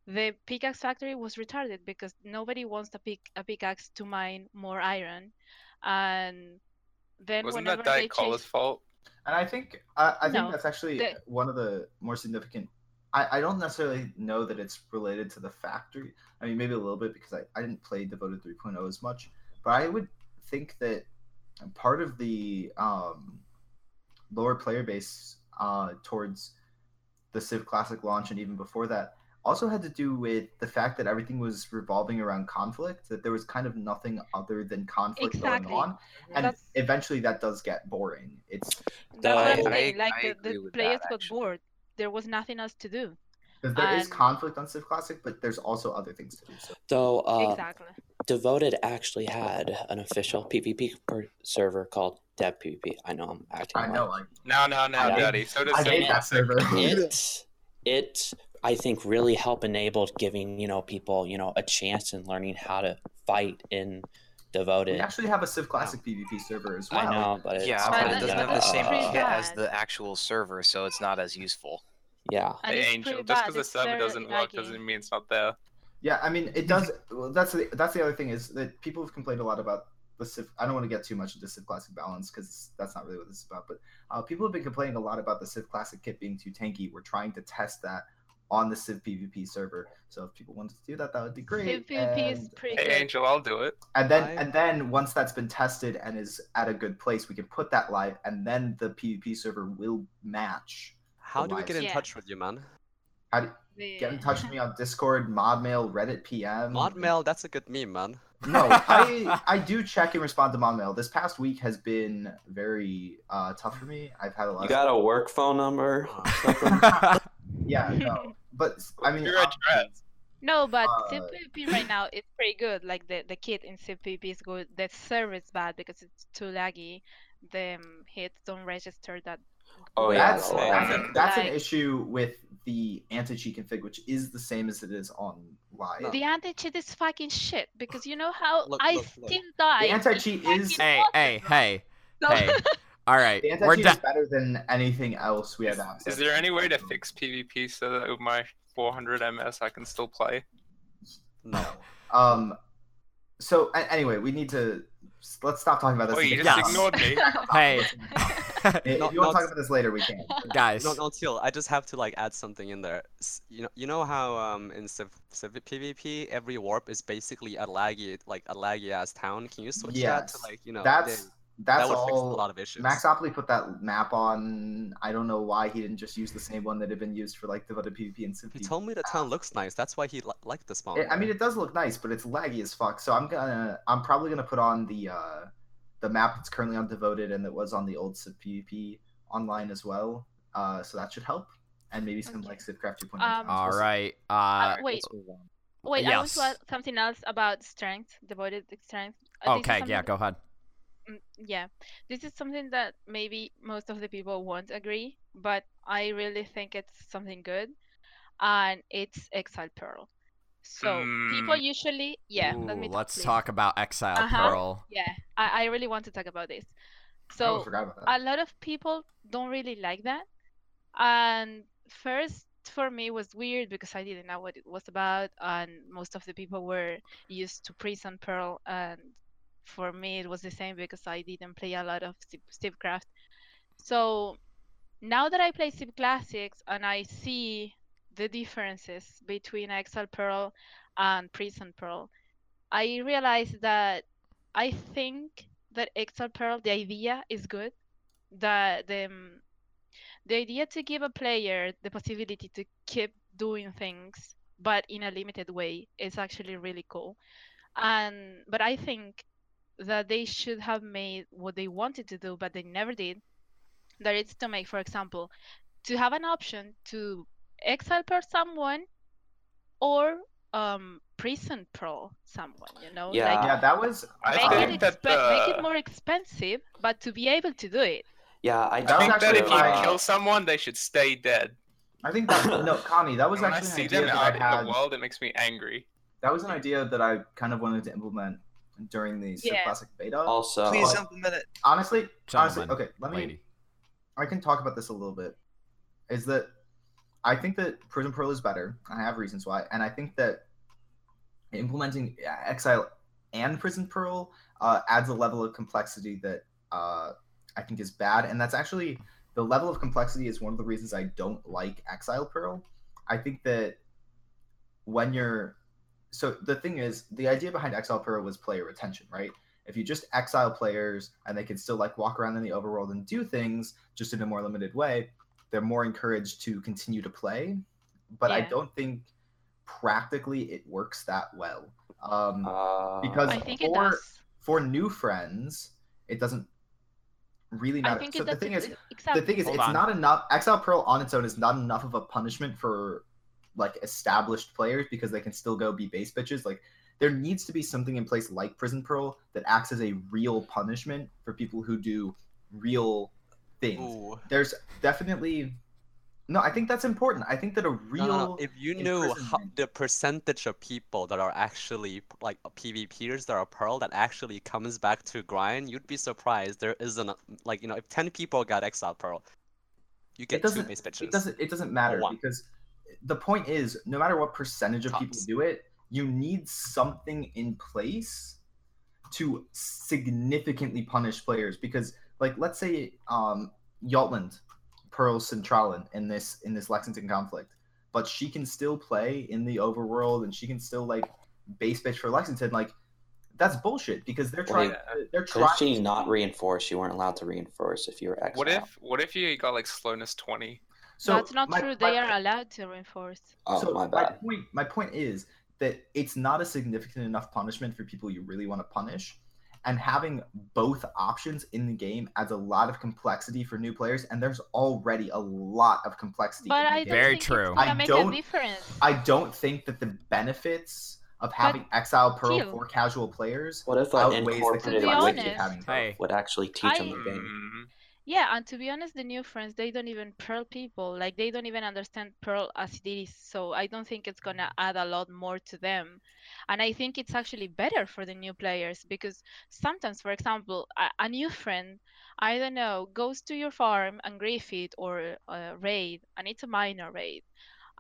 the pickaxe factory was retarded because nobody wants to pick a pickaxe to mine more iron and then Wasn't whenever that they Diet Cola's fault? And I think I, I think No, that's actually the- one of the more significant. I, I don't necessarily know that it's related to the factory. I mean, maybe a little bit because I, I didn't play Devoted 3.0 as much, but I would think that part of the um, lower player base uh, towards the Civ Classic launch and even before that also had to do with the fact that everything was revolving around conflict. That there was kind of nothing other than conflict Exactly. going on, and That's- eventually that does get boring. It's that's what I'm I- Like I the, the players that, got actually. bored. There was nothing else to do. Because there is And- conflict on Civ Classic, but there's also other things to do. So Though uh, exactly. Devoted actually had an official PvP per- server called Dev PvP. I know I'm acting. I know, like No, no, no, Yeah. Daddy. So does I Civ hate that Classic. server. it it I think really help enable giving you know people you know a chance in learning how to fight in we devoted. actually have a Civ Classic PvP server as well. I know, but it's Yeah, But but it doesn't have the same pretty kit as the actual server, so it's not as useful. yeah. And Hey, Angel, just because the It's server doesn't work doesn't mean it's not there. Yeah, I mean it does. Well, that's the that's the other thing is that people have complained a lot about the Civ. I don't want to get too much into Civ Classic balance because that's not really what this is about. But uh, people have been complaining a lot about the Civ Classic kit being too tanky. We're trying to test that on the Civ PvP server. So if people wanted to do that, that would be great. Civ PvP is And- pretty Hey, good. Angel, I'll do it. and then I- and then once that's been tested and is at a good place we can put that live and then the pvp server will match How do we get in Yeah. touch with you, man? how do The- get in touch with me on discord modmail reddit pm Modmail, that's a good meme, man. no i i do check and respond to modmail this past week has been very uh tough for me i've had a lot You of got a work phone number? yeah no but i mean Your address. No, but Uh, Civ PvP right now is pretty good. Like the, the kit in CPP is good. The server is bad because it's too laggy. The um, hits don't register that. Oh, yeah, that's, well, that's, um, a- that's an issue with the anti-cheat config which is the same as it is on live The anti-cheat is fucking shit because you know how Look, I look, look. still die. the anti-cheat is hey, hey, hey, So- hey. All right, the we're anti-cheat done. is better than anything else we have access is there any way to fix PvP so that with my 400 MS I can still play? No. Um. So a- anyway, we need to let's stop talking about this. Oh, you just Yes. ignored me. Hey, If No, you want to talk about this later, we can. guys. No, no, Teal, I just have to like add something in there. You know, you know how um in Civ, Civ PvP every warp is basically a laggy like a laggy ass town. Can you switch that to like you know? That's dang, that's that would fix a all. lot of issues. Maxopoly put that map on. I don't know why he didn't just use the same one that had been used for like devoted PvP and Civ. He told me the town looks nice. That's why he li- liked the spawn. It- I mean, it does look nice, but it's laggy as fuck. So I'm gonna, I'm probably gonna put on the uh, the map that's currently on devoted and that was on the old Civ PvP online as well. Uh, so that should help. and maybe some Okay. like Civcraft 2.0. Um, All right. Uh, Alright, wait. let's move on. Wait, I yes. want to add something else about strength, devoted strength. Uh, this is okay. Yeah. Go ahead. Mm, yeah this is something that maybe most of the people won't agree but i really think it's something good and it's exile pearl so people Mm. usually yeah let me talk, let's please. talk about Exile Uh-huh. Pearl. yeah I, I really want to talk about this so I about that. a lot of people don't really like that and first for me was weird because i didn't know what it was about and most of the people were used to prison pearl and for me it was the same because i didn't play a lot of Civ- civcraft so now that i play civ classics and i see the differences between exile pearl and prison pearl i realize that i think that exile pearl the idea is good that the um, the idea to give a player the possibility to keep doing things but in a limited way is actually really cool. And but i think that they should have made what they wanted to do but they never did that it's to make for example to have an option to exile per someone or um prison pro someone you know Yeah. like yeah, that was. I make uh, it, think that expe- make it more expensive but to be able to do it Yeah, I, That I was think that if you my- kill someone, they should stay dead. I think that no, Connie, that was when I actually see an idea them that out I in had. the world, it makes me angry. That was an idea that I kind of wanted to implement during the Civ Yeah. Classic beta. also Please uh, implement it. honestly, honestly, okay, let me. Lady. I can talk about this a little bit. Is that I think that Prison Pearl is better. I have reasons why, and I think that implementing Exile and Prison Pearl uh, adds a level of complexity that uh, I think is bad, and that's actually the level of complexity is one of the reasons I don't like Exile Pearl. I think that when you're so the thing is the idea behind Exile Pearl was player retention, right? If you just exile players and they can still like walk around in the overworld and do things just in a more limited way, they're more encouraged to continue to play. But I don't think practically it works that well. Um, uh, because- i think it for- does for new friends, it doesn't really matter. i think so it the thing ex- is, exactly the thing is, Hold it's on. not enough. Exile Pearl on its own is not enough of a punishment for like established players because they can still go be base bitches. Like there needs to be something in place like Prison Pearl that acts as a real punishment for people who do real things. Ooh. There's definitely no. I think that's important. I think that a real no, no. If you knew how, the percentage of people that are actually like PvPers that are Pearl that actually comes back to grind, you'd be surprised. There isn't a, like you know if ten people got Exile Pearl, you get two doesn't- base bitches. it doesn't it doesn't matter because the point is no matter what percentage of people do it you need something in place to significantly punish players because like let's say um Yaltland Pearl Centralin in this in this Lexington conflict but she can still play in the overworld and she can still like base bitch for Lexington like that's bullshit because they're Well, trying yeah. they're Couldn't trying she to- not reinforce? You weren't allowed to reinforce if you were exiled. What if what if you got like slowness twenty? So That's not my- true. my They are allowed to reinforce. Oh so my bad. point, my point is that it's not a significant enough punishment for people you really want to punish. And having both options in the game adds a lot of complexity for new players, and there's already a lot of complexity. But in the I game. don't Very true. I don't- I don't think that the benefits of having Exile Pearl still- for casual players What if an outweighs the incorporated To be complexity wiki of having both. Hey. would actually teach them the game? Mm-hmm. Yeah, and to be honest, the new friends they don't even Pearl people. Like they don't even understand Pearl as it is. So I don't think it's gonna add a lot more to them. And I think it's actually better for the new players because sometimes, for example, a, a new friend, I don't know, goes to your farm and grief it or uh, raid, and it's a minor raid.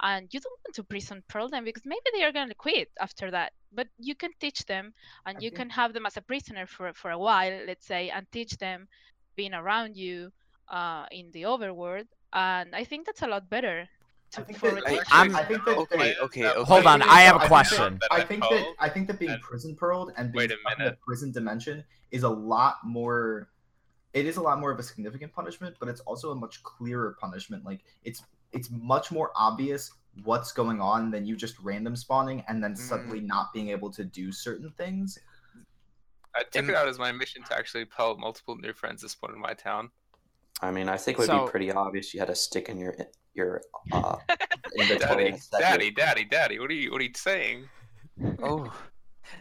And you don't want to prison pearl them because maybe they are gonna quit after that. But you can teach them, and you can have them as a prisoner for for a while, let's say, and teach them being around you uh, in the overworld, and I think that's a lot better. To, I think for that- retention. I'm- I think that Okay, they- okay, okay. Hold on, I have a think that- question. I think that I think that being and- prison pearled and being Wait a stuck in the prison dimension is a lot more. It is a lot more of a significant punishment, but it's also a much clearer punishment. Like it's it's much more obvious what's going on than you just random spawning and then suddenly not being able to do certain things. I took Am- it out as my mission to actually pearl multiple new friends this spawn in my town. I mean, I think it would So- be pretty obvious you had a stick in your your uh. Daddy, daddy, daddy, daddy. What are you? What are you saying? Oh,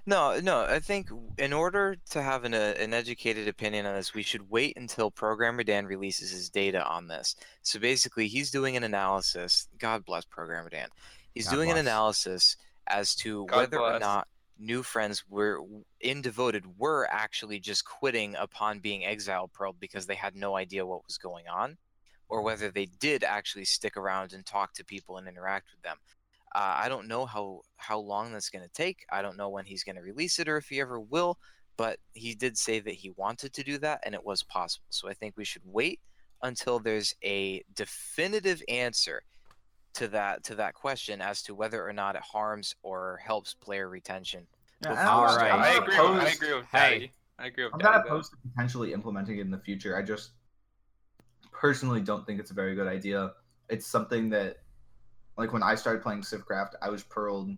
no, no. I think in order to have an, uh, an educated opinion on this, we should wait until Programmer Dan releases his data on this. So basically, he's doing an analysis. God bless Programmer Dan. He's God doing an analysis as to God whether or not new friends were in Devoted were actually just quitting upon being exile pearled because they had no idea what was going on, or whether they did actually stick around and talk to people and interact with them. Uh, I don't know how how long that's going to take. I don't know when he's going to release it or if he ever will. But he did say that he wanted to do that and it was possible. So I think we should wait until there's a definitive answer to that to that question as to whether or not it harms or helps player retention. Yeah, and All I'm not- right. I'm I not agree. With, I agree with Hey. I agree with I'm daddy. not though. opposed to potentially implementing it in the future. I just personally don't think it's a very good idea. It's something that, like when I started playing Civcraft, I was pearled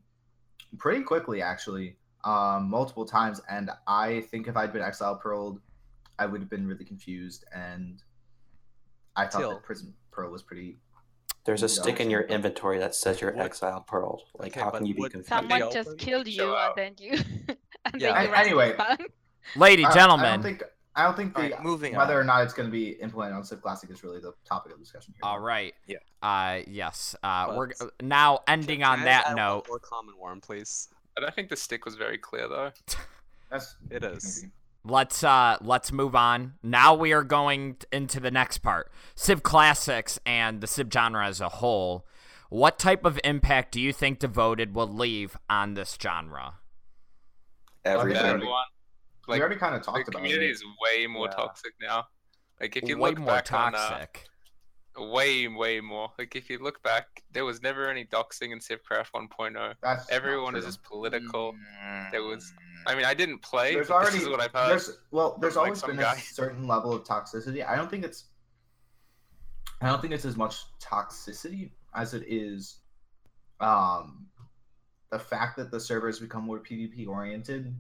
pretty quickly, actually, um, multiple times, and I think if I'd been exile pearled, I would have been really confused, and I thought Till. that Prison Pearl was pretty. There's a Yeah. stick in your inventory that says you're What- exiled pearl. Like, Okay, how can you be confused? Someone Open? just killed you Chill and then you and Yeah. then you A- rest anyway. spawn. Lady, I- I, gentlemen. don't think. I don't think the Alright, moving whether on. or not it's going to be implemented on Civ Classic is really the topic of discussion here. All right. Yeah. Uh, yes. Uh, we're now ending on that add one note. More common worm, please. I don't think the stick was very clear though. That's It is. Maybe. Let's uh let's move on. Now we are going into the next part. Civ Classics and the Civ genre as a whole. What type of impact do you think Devoted will leave on this genre? Every Yeah. Bad we already kind of the talked about community it. is way more Yeah. toxic now. Like if you Way look more back on uh, toxic. way way more. Like if you look back, there was never any doxing in Civcraft 1.0. That's not Everyone is just political. There was- Mm. I mean, I didn't play. there's already this is what I've heard. there's well there's from, always some been guy. a certain level of toxicity i don't think it's i don't think it's as much toxicity as it is um the fact that the server has become more pvp oriented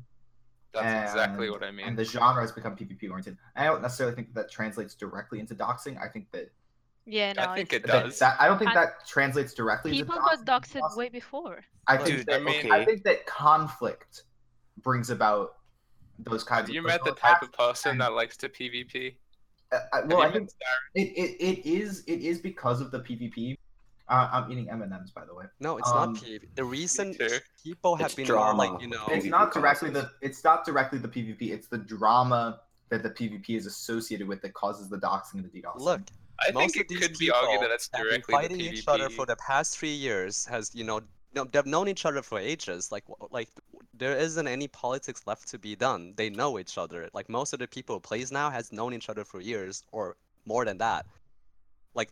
That's exactly what I mean. and the genre has become pvp oriented i don't necessarily think that translates directly into doxing i think that, Yeah, no. I think it does. that i don't think And that translates directly people got doxing. doxed way before. i think Dude, that, I mean- I think that conflict brings about those kinds Have of you met the type of person and- that likes to PvP? Uh, I, well, I think it, it, it is it is because of the PvP. Uh, I'm eating M and M's by the way. No, it's Um, not PvP. The reason people have It's been drama. like you know. It's PvP not directly causes. the it's not directly the PvP. It's the drama that the PvP is associated with that causes the doxing and the DDoS. Look, I most think of it these could be argued that it's directly the fighting PvP. each other for the past three years. Has you know, no, they've known each other for ages. Like, like there isn't any politics left to be done. They know each other. Like most of the people who plays now has known each other for years or more than that. Like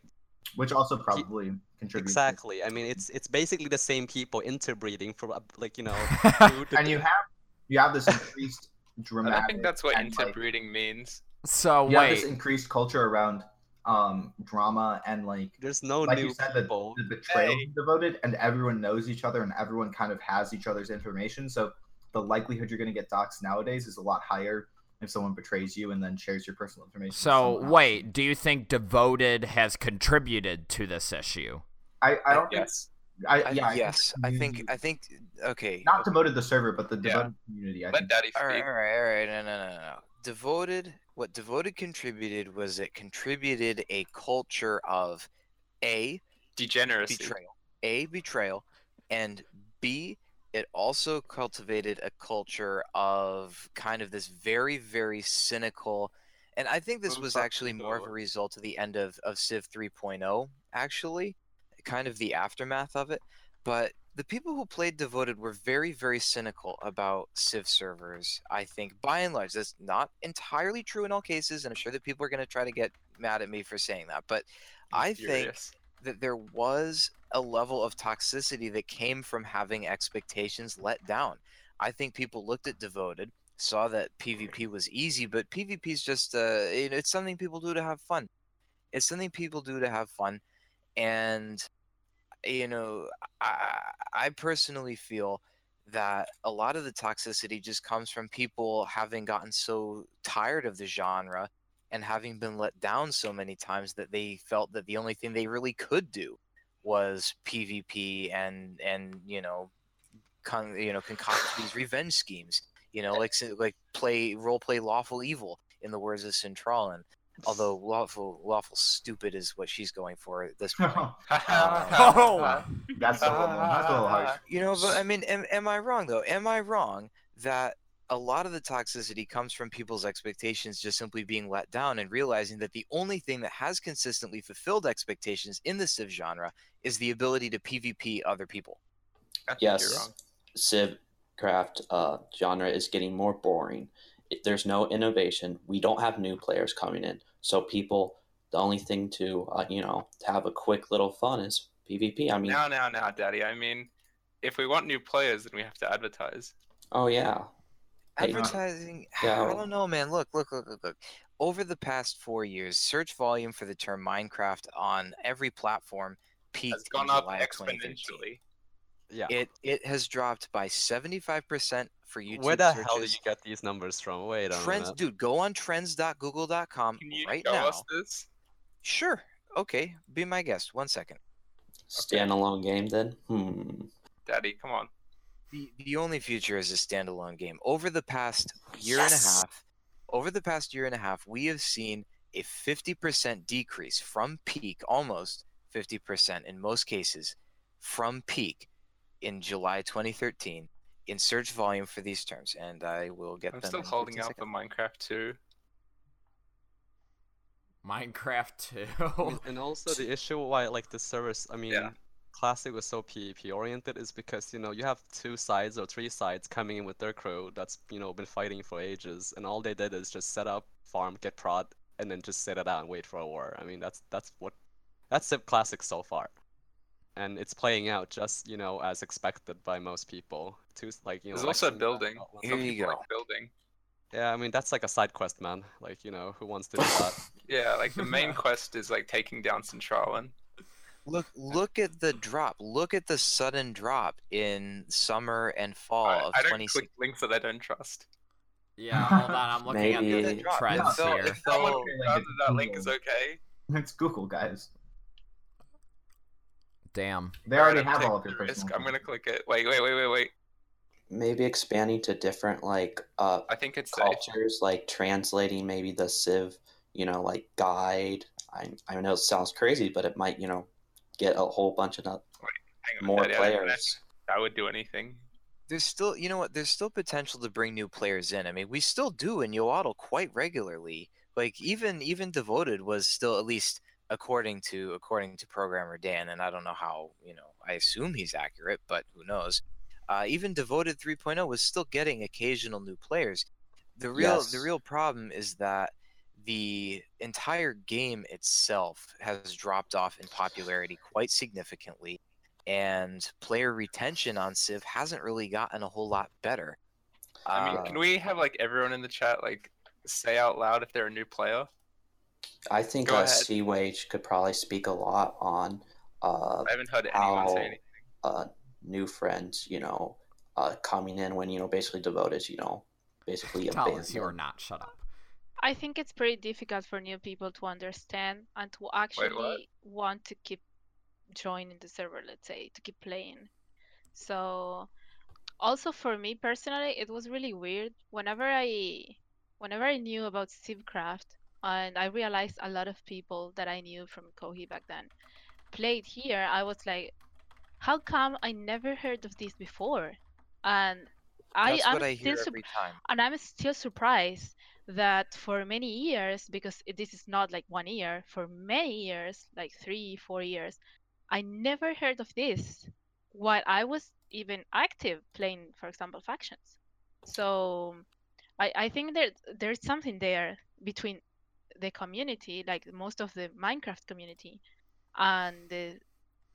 which also probably contributes. exactly. I mean, it's it's basically the same people interbreeding for uh, like you know. two And you have you have this increased dramatic. I think that's what and, like, interbreeding means. so you have this increased culture around um drama and like There's no like new you said, the, people. the betrayal Hey. devoted, and everyone knows each other, and everyone kind of has each other's information. So the likelihood you're going to get doxxed nowadays is a lot higher if someone betrays you and then shares your personal information. So wait, do you think Devoted has contributed to this issue? I, I don't Yes. think I, I- yeah I think yes, I think I think okay. not devoted the server, but the Yeah. devoted community. I Let think Daddy all right, all right, all right, No, no, no, no. Devoted. What devoted contributed was it contributed a culture of a Degeneracy. betrayal, a betrayal, and b it also cultivated a culture of kind of this very very cynical and i think this was actually more of a result of the end of, of civ 3.0 actually kind of the aftermath of it but the people who played devoted were very very cynical about civ servers i think by and large that's not entirely true in all cases and i'm sure that people are going to try to get mad at me for saying that but i think Furious. that there was a level of toxicity that came from having expectations let down. I think people looked at Devoted, saw that PvP was easy, but PvP is just uh, you know, it's something people do to have fun. It's something people do to have fun, and you know, I I personally feel that a lot of the toxicity just comes from people having gotten so tired of the genre and having been let down so many times that they felt that the only thing they really could do was PvP and and you know con- you know concoct these revenge schemes you know like like play role play lawful evil in the words of Centralin although lawful lawful stupid is what she's going for at this point Oh. that's a little, that's a little harsh. you know but i mean am, am i wrong though am i wrong that a lot of the toxicity comes from people's expectations just simply being let down and realizing that the only thing that has consistently fulfilled expectations in the civ genre is the ability to pvp other people I think you're Yes. Civ craft uh, genre is getting more boring. There's no innovation. We don't have new players coming in, so people. The only thing to uh, you know to have a quick little fun is PvP. I mean, Now, now, now, Daddy. I mean, if we want new players, then we have to advertise. oh yeah, Hey, advertising yeah. i don't know man look look look look look over the past four years search volume for the term minecraft on every platform peaked Has gone in up July exponentially. Yeah. It it has dropped by 75% for YouTube Where the searches. hell did you get these numbers from? Wait a Trends, minute. dude, go on trends.google.com Can you right show now. us this? Sure. Okay, be my guest. One second. standalone game then. Hmm. Daddy, come on. The the only future is a standalone game. Over the past year and a half, over the past year and a half, we have seen a 50% decrease from peak, almost 50% in most cases, from peak in July 2013 in search volume for these terms, and I will get I'm them. still in holding out for. Minecraft 2. Minecraft 2. and also the issue why like the service, I mean, Yeah. Classic was so PvP oriented is because you know you have two sides or three sides coming in with their crew that's you know been fighting for ages, and all they did is just set up, farm, get prod, and then just sit it out and wait for a war. I mean, that's that's what that's Civ Classic so far, and it's playing out just you know as expected by most people. Two like you know. There's also some- building. Here you go. like building. Yeah, I mean that's like a side quest, man. Like you know who wants to do that? Yeah, like the main quest is like taking down Centralin. Look look at the drop. Look at the sudden drop in summer and fall I, of I don't 2016. click links that I don't trust. yeah, hold on. I'm looking at the It dropped. trends It fell- here. it fell- Someone like confirmed that that link is Google. okay. It's Google, guys. Damn. They already have all of your the risk. personal. I'm gonna click it. Wait, wait, wait, wait, wait. Maybe expanding to different like uh I think it's safe. cultures, like translating maybe the Civ, you know, like guide. I I know it sounds crazy, but it might you know get a whole bunch of no- Hang on, more Daddy, I don't players. That would do anything. There's still, you know what? There's still potential to bring new players in. I mean, we still do in Yoahtl quite regularly. Like even even Devoted was still at least according to according to programmer Dan, and I don't know how you know. I assume he's accurate, but who knows? Uh, even Devoted 3.0 was still getting occasional new players. The real the real problem is that the entire game itself has dropped off in popularity quite significantly and player retention on Civ hasn't really gotten a whole lot better. I mean, Uh, can we have like everyone in the chat like say out loud if they're a new player? I think Go uh, ahead. Sea Wage could probably speak a lot on uh, I haven't heard anyone how say anything. uh, new friends, you know, uh, coming in when you know basically devoted, you know, basically Tell us you are not. Shut up. I think it's pretty difficult for new people to understand and to actually want to keep joining the server, let's say, to keep playing. So also for me personally, it was really weird whenever I whenever I knew about Civcraft and I realized a lot of people that I knew from Kohi back then played here, I was like, how come I never heard of this before? And I that's am I still every time. and I'm still surprised that for many years, because this is not like one year, for many years, like three, four years, I never heard of this while I was even active playing, for example, factions. So I, I think that there's something there between the community, like most of the Minecraft community, and the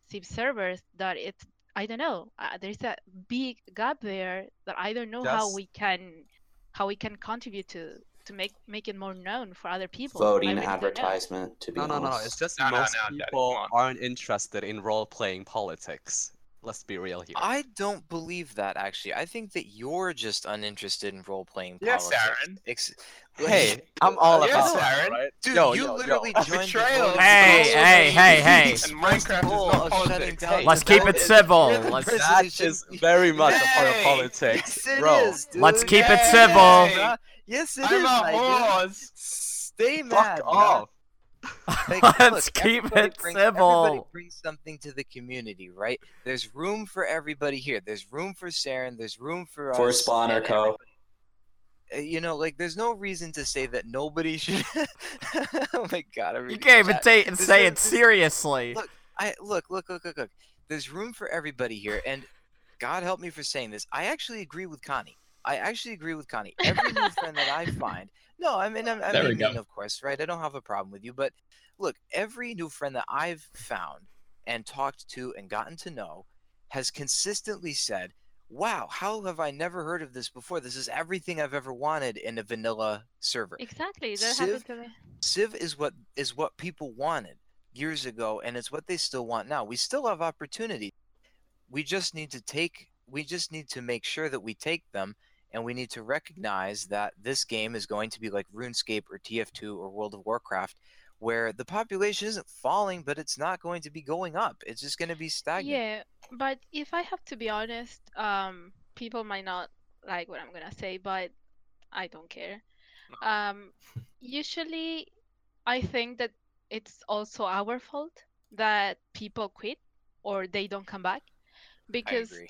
Civ servers that it's I don't know. Uh, there's a big gap there that I don't know how we can how we can contribute to to make make it more known for other people. Voting really advertisement, to be No, no, honest. no. It's just No, no, most no, Daddy, people aren't interested in role-playing politics. Let's be real here. I don't believe that actually. I think that you're just uninterested in role playing Yes, politics. Aaron. Ex- Hey, I'm all Yes, about that, Aaron. right? Dude, Yo, you yo, yo. literally joined Betrayal. the Hey, vote. hey, hey, hey. And Minecraft is not of shutting politics. down Hey, Let's keep it civil. You're Let's- president That should is very much a part of politics, Yes, it bro. is, dude. Let's keep it Yay. civil. Nah, Yes, it I'm is, a my dude. horse. Stay Fuck mad. bro. off. Like, Let's look, keep it brings- Everybody civil. brings something to the community, right? There's room for everybody here. There's room for Saren. There's room for For us. Spawner Co. everybody. Uh, You know, like there's no reason to say that nobody should. oh my god! I'm You can't even chat. take This say it this- seriously. Look, I look, look, look, look, look. There's room for everybody here, and God help me for saying this. I actually agree with Connie. I actually agree with Connie. Every new friend that I find, no, I mean, I'm, I There we mean, mean, of course, right? I don't have a problem with you, but look, every new friend that I've found and talked to and gotten to know has consistently said, "Wow, how have I never heard of this before? This is everything I've ever wanted in a vanilla server." Exactly. That Civ- happened to me. Civ is what is what people wanted years ago, and it's what they still want now. We still have opportunities. We just need to take. We just need to make sure that we take them, and we need to recognize that this game is going to be like RuneScape or TF2 or World of Warcraft, where the population isn't falling, but it's not going to be going up. It's just going to be stagnant. Yeah, but if I have to be honest, um, people might not like what I'm gonna say, but I don't care. Um, usually, I think that it's also our fault that people quit or they don't come back I because agree.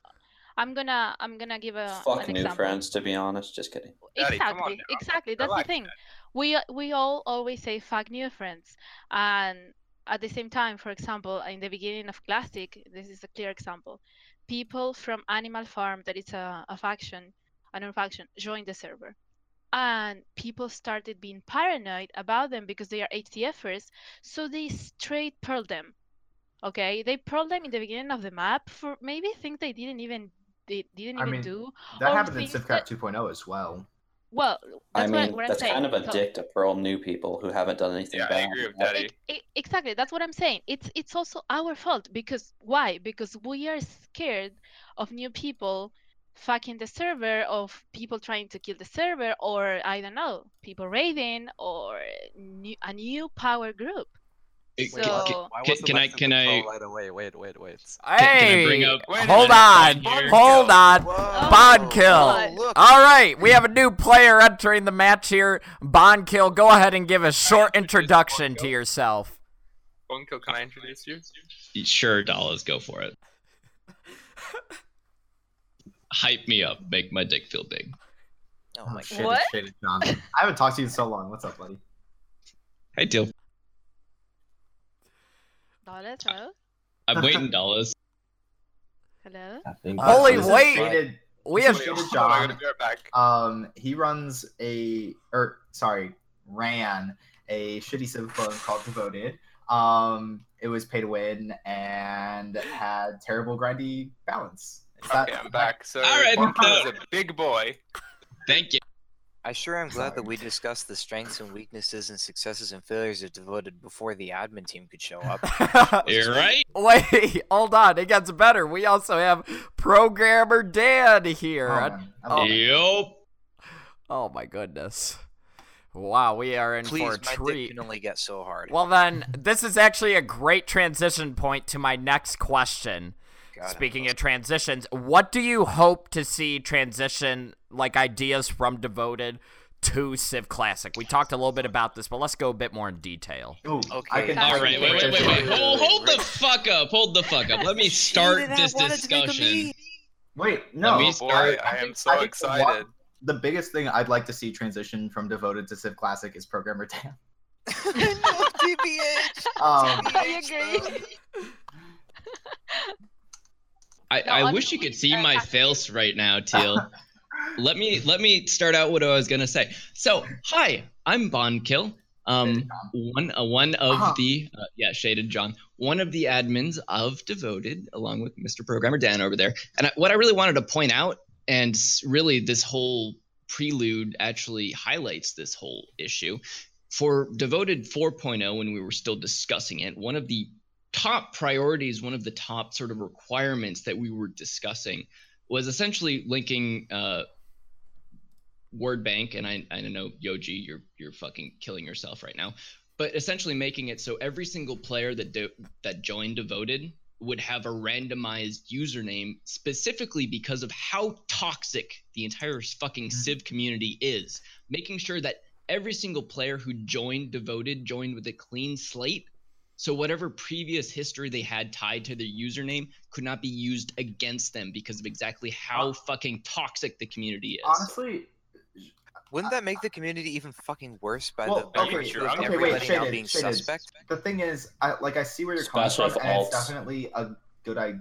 I'm gonna I'm gonna give a Fuck an new example. friends, to be honest. Just kidding. Daddy, on Exactly, now. exactly. That's the thing. Daddy. We we all always say fuck new friends, and at the same time, for example, in the beginning of Classic, this is a clear example. People from Animal Farm, that is a, a faction, another faction, joined the server, and people started being paranoid about them because they are HCFers, so they straight pearled them. Okay, they pearled them in the beginning of the map for maybe things they didn't even they didn't I even mean, do. That or happened in things Civcraft that- 2.0 as well. Well, I mean, what, what I'm that's saying. kind of a So- dick to pearl new people who haven't done anything Yeah, I agree with. Daddy. E- e- exactly that's what i'm saying it's it's also our fault because why because we are scared of new people fucking the server of people trying to kill the server or i don't know people raiding or new, a new power group It- so can- Can- can I- Lexington can I- call right away? Wait, wait, wait. can I Hey, bring up- Wait hold on, hold on. Whoa. Bond oh, kill. Oh. All right, we have a new player entering the match here. Bonkill. Go ahead and give a short introduction to yourself. Bonko, can I introduce you? Sure, dollars, go for it. Hype me up, make my dick feel big. Oh my shit, god. What? it's Shaded John. I haven't talked to you in so long. What's up, buddy? Hey, deal. Dollars, hello I'm waiting, dollars. hello I think Uh, Holy this is wait. Shaded- We this have is Wait, hold on, I John. gotta be right back. Um, he runs a, or sorry, ran a shitty Civ club called Devoted. Um, it was pay to win and had terrible grindy balance. Is that- Okay, I'm back. So, All right, Bonko no. is a big boy. Thank you. I sure am glad that we discussed the strengths and weaknesses and successes and failures of Devoted before the admin team could show up. You're right. Wait, hold on. It gets better. We also have programmer Dan here. Oh, man. I Oh. love it. Yup. Oh my goodness. Wow, we are in Please, for my a dick treat. can only get so hard. Well then, this is actually a great transition point to my next question. God, Speaking of transitions, what do you hope to see transition like ideas from Devoted to Civ Classic? We talked a little bit about this, but let's go a bit more in detail. Ooh, Okay. I can, All I can wait, wait, wait, wait. Hold, hold the fuck up. Hold the fuck up. Let me start this wanted to make a discussion. Wait, no. Let me Oh boy, start- I am so I think the excited. The biggest thing I'd like to see transition from Devoted to Civ Classic is Programmer Dan. no, TBH. Um, I agree. I, No, I wish you could see my face right now, Teal. Let me let me start out what I was gonna say. So, hi, I'm Bonkill. Um, one uh, one of Uh-huh. the uh, yeah shaded John, one of the admins of Devoted, along with Mr. Programmer Dan over there. And I, what I really wanted to point out, and really this whole prelude actually highlights this whole issue. For Devoted 4.0, when we were still discussing it, one of the top priorities, one of the top sort of requirements that we were discussing was essentially linking uh, word bank. And I, I don't know Yoji, you're you're fucking killing yourself right now, but essentially making it so every single player that do, that joined devoted would have a randomized username specifically because of how toxic the entire fucking civ community is making sure that every single player who joined devoted joined with a clean slate so whatever previous history they had tied to their username could not be used against them because of exactly how fucking toxic the community is Honestly, Wouldn't that make the community even fucking worse by Well, the okay, by sure. with okay, wait, everybody now shaded, being shaded. suspect? the thing is, I like I see where you're coming from, and it's definitely a good idea.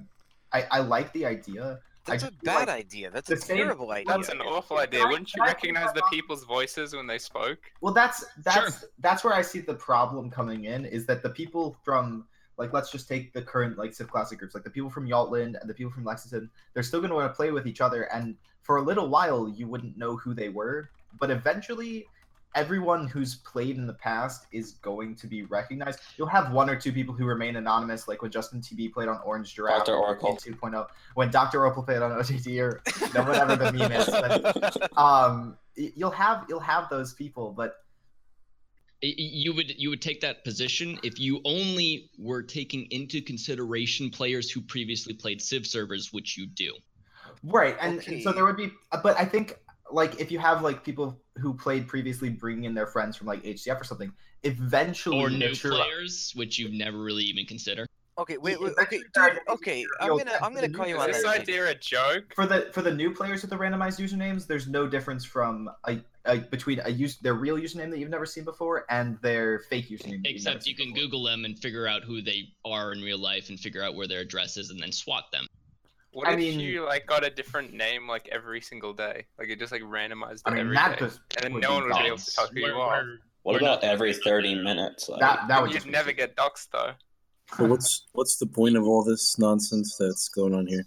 I, I like the idea. That's I a bad like idea. That's a same- terrible idea. That's an awful idea. Wouldn't you recognize the people's voices when they spoke? Well, that's that's that's where I see the problem coming in is that the people from like let's just take the current like Civ Classic groups, like the people from Yaltland and the people from Lexington, they're still going to want to play with each other, and for a little while you wouldn't know who they were, but eventually. Everyone who's played in the past is going to be recognized. You'll have one or two people who remain anonymous, like when Justin TB played on Orange Giraffe Dr. in Oracle. 2.0, when Dr. Oracle played on OTT, or you know, whatever the meme is. But um, you'll have you'll have those people, but Y- y- you would you would take that position if you only were taking into consideration players who previously played civ servers which you do Right, and, and so there would be, but I think like if you have like people who played previously, bringing in their friends from like HCF or something, eventually or new true- players which you've never really even considered Okay, wait, wait, okay, dude. Okay, I'm gonna I'm gonna call you guys- on this that. idea a joke? for the for the new players with the randomized usernames. There's no difference from a, a between a use their real username that you've never seen before and their fake username. you've except you can before. google them and figure out who they are in real life and figure out where their address is and then swat them What I if mean- you like got a different name like every single day? Like it just like randomized I mean, every that day, just and then no one would be able dogs. to tell who you We're- are. we're- What about not- every 30 minutes? Like, That that would You'd never stupid. get doxxed though. So what's what's the point of all this nonsense that's going on here?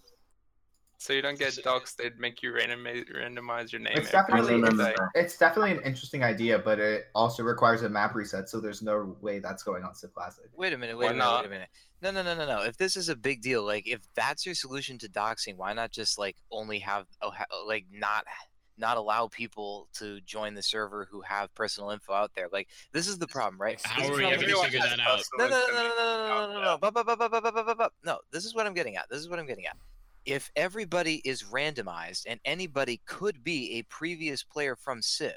So you don't get doxxed. They'd make you randomize, randomize your name. It's definitely no, no, single no, day. no. it's definitely an interesting idea, but it also requires a map reset. So there's no way that's going on Civ Classic. Wait a minute, Why wait a minute, not? wait a minute. No, no, no, no, no. If this is a big deal, like if that's your solution to doxing, why not just like only have oh, like not not allow people to join the server who have personal info out there? Like this is the problem, right? How are we ever gonna figure that out? No, no, no, no, no, no, no, no, no, no. No. This is what I'm getting at. This is what I'm getting at. If everybody is randomized and anybody could be a previous player from Civ,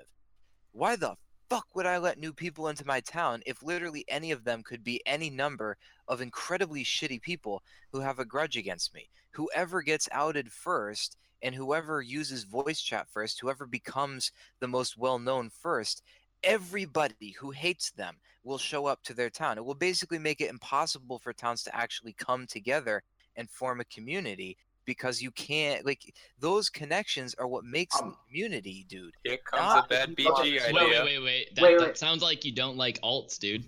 why the fuck would I let new people into my town if literally any of them could be any number of incredibly shitty people who have a grudge against me? Whoever gets outed first and whoever uses voice chat first, whoever becomes the most well known first, everybody who hates them will show up to their town. It will basically make it impossible for towns to actually come together and form a community because you can't like those connections are what makes Um, the community, dude. Here comes Ah, a bad wait, BG wait idea. wait wait wait that, Wait, that sounds like you don't like alts dude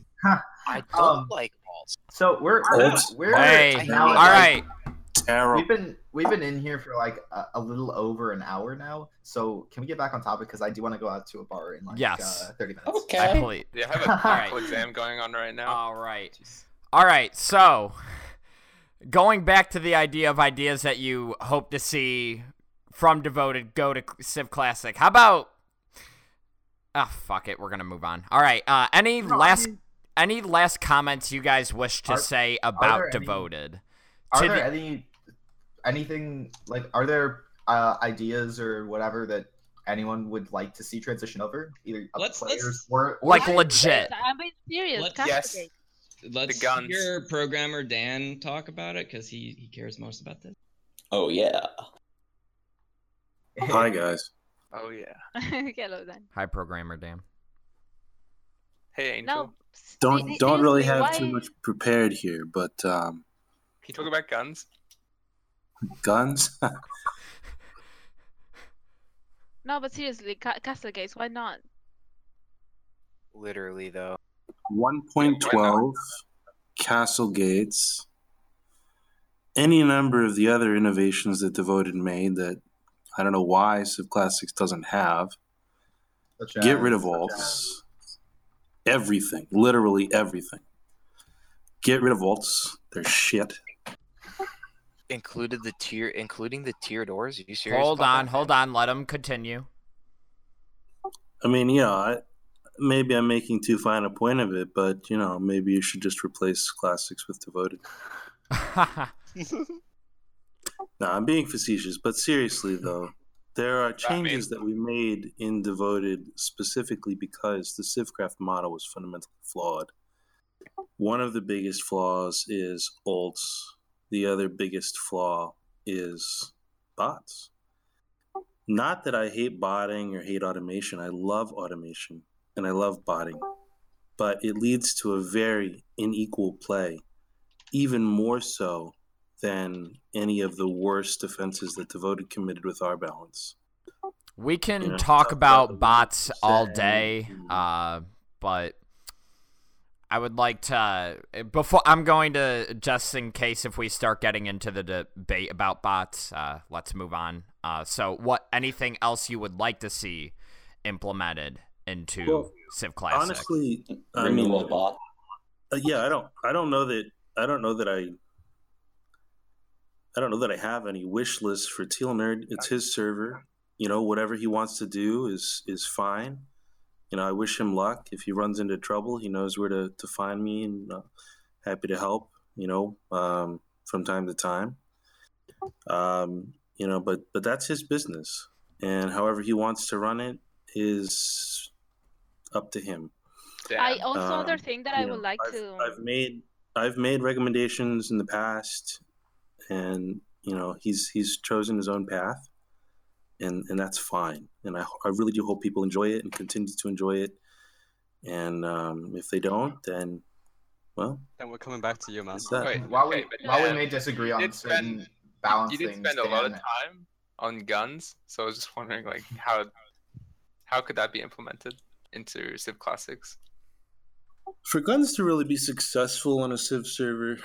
I don't Um, like alts. So we're Alts. we're Hey, now all like- right. Terrible. We've been we've been in here for like a, a little over an hour now. So can we get back on topic? Because I do want to go out to a bar in like Yes. uh, thirty minutes. I Okay. believe. Yeah, I have a Alright. medical exam going on right now. All right. All right. So, going back to the idea of ideas that you hope to see from Devoted go to Civ Classic. How about? Ah, fuck it. We're gonna move on. All right. Uh, any No, I last mean, any last comments you guys wish to Are- say there about any- Devoted? are to there the- any anything like are there uh, ideas or whatever that anyone would like to see transition over either Let's- let's- players or, or Like legit. I'm being serious. Let's- Yes. Castigate. let's guns. hear programmer dan talk about it because he, he cares most about this Oh, yeah. Hi guys. Oh yeah. Hello then. Hi, programmer Dan. Hey Angel. No. Don't don't really seriously, have too much prepared here, but um, Can you talk about guns? guns. No, but seriously, ca- Castlegates, why not? Literally though. One point twelve, Castle Gates. Any number of the other innovations that Devoted made that I don't know why Civ Classics doesn't have. Such Get as- rid of such alts. as- Everything, literally everything. Get rid of alts. They're shit. Included the tier, including the tier doors. Are you serious? Hold on, that? hold on. Let him continue. I mean, yeah, I, maybe I'm making too fine a point of it, but you know, maybe you should just replace classics with devoted. No, I'm being facetious, but seriously though, there are changes that we made in devoted specifically because the Civcraft model was fundamentally flawed. One of the biggest flaws is alts. The other biggest flaw is bots. Not that I hate botting or hate automation. I love automation and I love botting. But it leads to a very unequal play, even more so than any of the worst offenses that Devoted committed with our balance. We can You know, talk about bots all day, uh, but I would like to before I'm going to just in case if we start getting into the debate about bots, uh, let's move on. Uh, so, what anything else you would like to see implemented into Well, Civ Classic? Honestly, I mean, bot. Uh, yeah, I don't. I don't know that. I don't know that I. I don't know that I have any wish list for Teal Nerd. It's his server. You know, whatever he wants to do is is fine. You know, I wish him luck. If he runs into trouble, he knows where to, to find me, and uh, happy to help. You know, um, from time to time. Um, you know, but but that's his business, and however he wants to run it is up to him. I Damn. also other Um, thing that I you know, would like I've, to I've made I've made recommendations in the past, and you know he's he's chosen his own path, and and that's fine. And I I really do hope people enjoy it and continue to enjoy it. And um, if they don't, then well, Then we're coming back to you, man. that's that. Wait, while okay, we but while we may disagree on certain spend- balance you did things, spend a lot of time on guns, so I was just wondering, like, how how could that be implemented into Civ Classics? For guns to really be successful on a Civ server,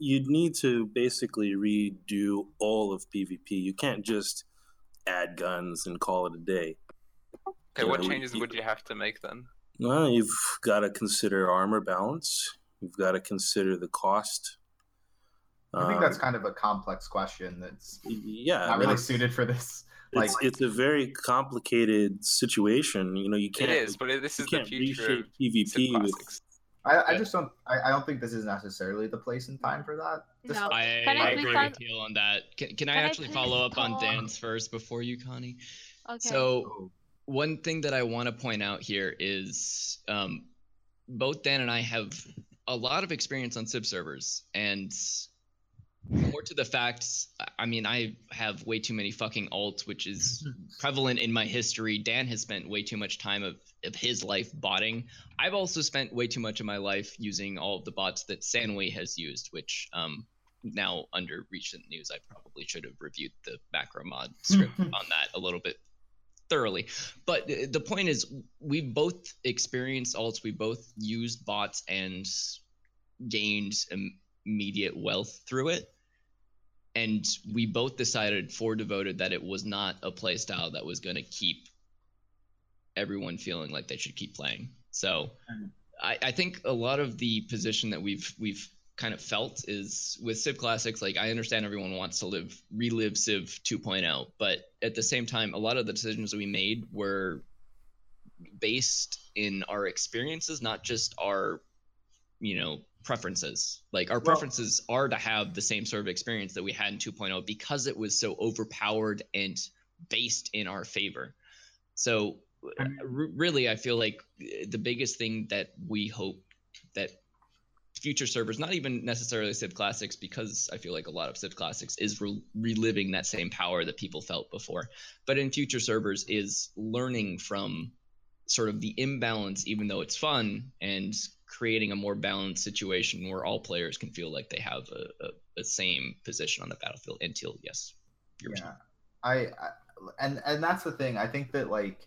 you'd need to basically redo all of PvP. You can't just add guns and call it a day. Okay, Yeah, what we- changes would you have to make then? Well, you've got to consider armor balance. You've got to consider the cost. I think that's Um, kind of a complex question that's yeah. Not really suited for this. Like, It's, it's a very complicated situation. You know, you can't. is, but this is the future of PvP with. I, I just don't. I, I don't think this is necessarily the place and time for that. No. discussion. I, Can I agree please with ask- Teal on that. Can, can I Can I actually please follow up on? Dan's first before you, Connie? okay. So, one thing that I want to point out here is um, both Dan and I have a lot of experience on Civ servers, and more to the facts, I mean, I have way too many fucking alts, which is prevalent in my history. Dan has spent way too much time of, of his life botting. I've also spent way too much of my life using all of the bots that Sanway has used, which um, now under recent news, I probably should have reviewed the macro mod script on that a little bit thoroughly. But uh, the point is, we both experienced alts, we both used bots and gained immediate wealth through it. And we both decided for Devoted that it was not a playstyle that was going to keep everyone feeling like they should keep playing. So. I, I think a lot of the position that we've we've kind of felt is with Civ Classics, like I understand everyone wants to live relive Civ 2.0, but at the same time, a lot of the decisions we made were based in our experiences, not just our, you know, preferences. Like our Well- preferences are to have the same sort of experience that we had in 2.0 because it was so overpowered and based in our favor. So uh, r- really, I feel like uh, the biggest thing that we hope that future servers, not even necessarily Civ Classics, because I feel like a lot of Civ Classics is re- reliving that same power that people felt before. But in future servers, is learning from sort of the imbalance, even though it's fun, and creating a more balanced situation where all players can feel like they have a, a, a same position on the battlefield. Until yes, yeah. I, I and and that's the thing. I think that like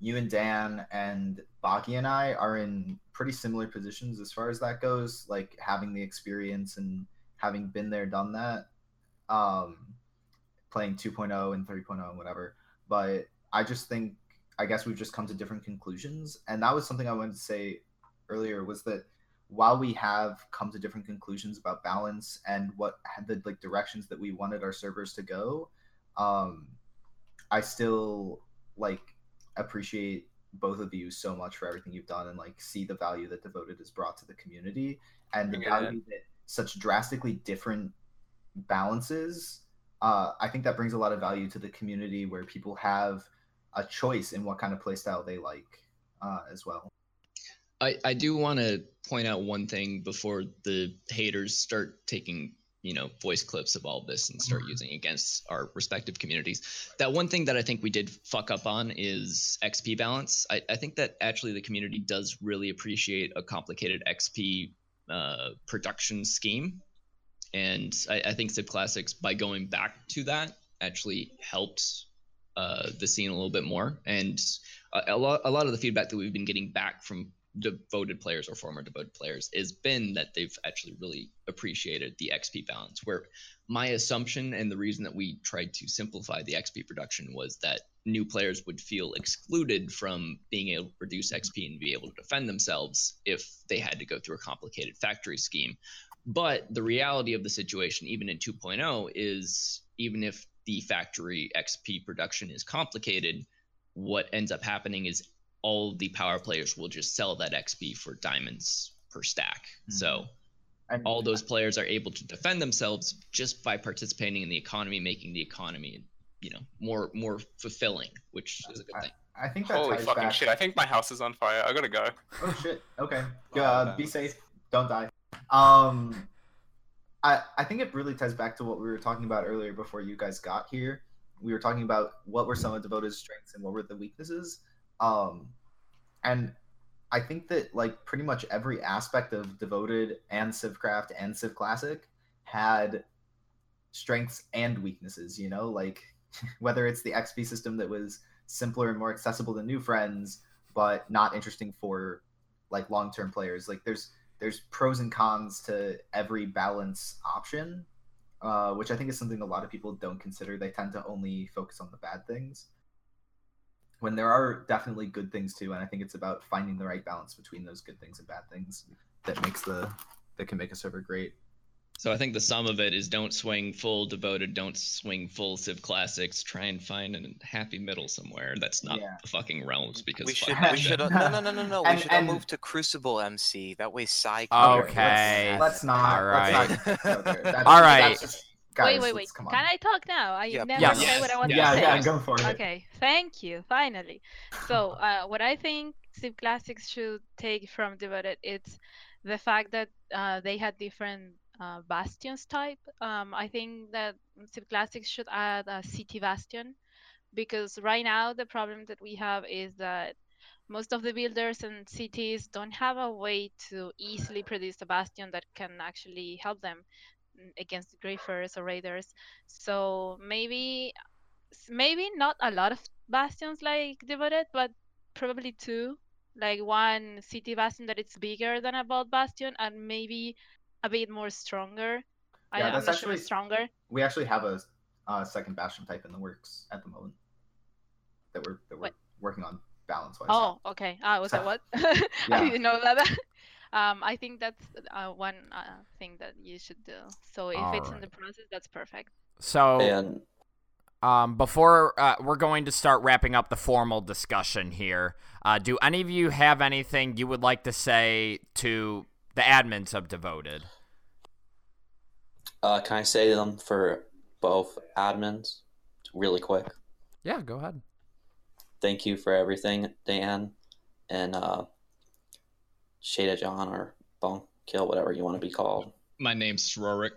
you and dan and baki and i are in pretty similar positions as far as that goes like having the experience and having been there done that um playing 2.0 and 3.0 and whatever. But i just think i guess we've just come to different conclusions. And that was something i wanted to say earlier was that while we have come to different conclusions about balance and what had the like directions that we wanted our servers to go, um, I still like appreciate both of you so much for everything you've done and like see the value that devoted has brought to the community and the it value that such drastically different balances uh, i think that brings a lot of value to the community where people have a choice in what kind of playstyle they like uh, as well I, I do want to point out one thing before the haters start taking you know voice clips of all this and start Mhm. using against our respective communities. That one thing that i think we did fuck up on is xp balance. I, I think that actually the community does really appreciate a complicated xp uh, production scheme. And I, I think civ classics by going back to that actually helped uh, the scene a little bit more. And a, a lot a lot of the feedback that we've been getting back from devoted players or former devoted players has been that they've actually really appreciated the XP balance. Where my assumption and the reason that we tried to simplify the XP production was that new players would feel excluded from being able to produce XP and be able to defend themselves if they had to go through a complicated factory scheme. But the reality of the situation, even in 2.0, is even if the factory XP production is complicated, what ends up happening is all the power players will just sell that XP for diamonds per stack. So and all those players are able to defend themselves just by participating in the economy, making the economy, you know, more more fulfilling, which is a good thing. i think that Holy ties fucking back shit! I think my house is on fire. I gotta go. Oh shit. Okay. Oh, Uh, be safe. Don't die. Um, I I think it really ties back to what we were talking about earlier before you guys got here. We were talking about what were some of Devoted's strengths and what were the weaknesses. Um, and I think that like pretty much every aspect of Devoted and Civcraft and Civ Classic had strengths and weaknesses. You know, like whether it's the XP system that was simpler and more accessible to new friends, but not interesting for like long-term players. Like there's there's pros and cons to every balance option, uh, which I think is something a lot of people don't consider. They tend to only focus on the bad things. When there are definitely good things too, and I think it's about finding the right balance between those good things and bad things that makes the that can make a server great. So I think the sum of it is don't swing full devoted, don't swing full Civ Classics. Try and find a happy middle somewhere. That's not Yeah. the fucking realms because We should we should no no no no no we And- should all and- move to Crucible MC. That way Psy. Okay. Let's not. All Let's not go there. That's- All right. Guys, wait, wait, wait. let's- Come on. Can I talk now? I Yeah, never Yes. said what I want yeah, to say. yeah, yeah, go for it. Okay, thank you. Finally. So, uh, what I think Civ Classics should take from Devoted it's the fact that uh, they had different uh, bastions type. Um, I think that Civ Classics should add a city bastion because right now the problem that we have is that most of the builders and cities don't have a way to easily produce a bastion that can actually help them against griefers or raiders. So maybe maybe not a lot of bastions like devoted, but probably two. Like one city bastion that it's bigger than a vault bastion, and maybe a bit more stronger. Yeah, I'm that's not sure actually- stronger. We actually have a uh, second bastion type in the works at the moment that we're that we're What? working on balance wise. Oh, okay. Ah, was that what? Yeah. I didn't know that. Um, I think that's uh, one uh, thing that you should do. So if it's in the process, that's perfect. So, And um, before uh, we're going to start wrapping up the formal discussion here, uh, do any of you have anything you would like to say to the admins of Devoted? uh, can I say them for both admins really quick? Yeah, go ahead. Thank you for everything, Dan, and uh, Shada John or Bone Kill, whatever you want to be called. My name's Srorik.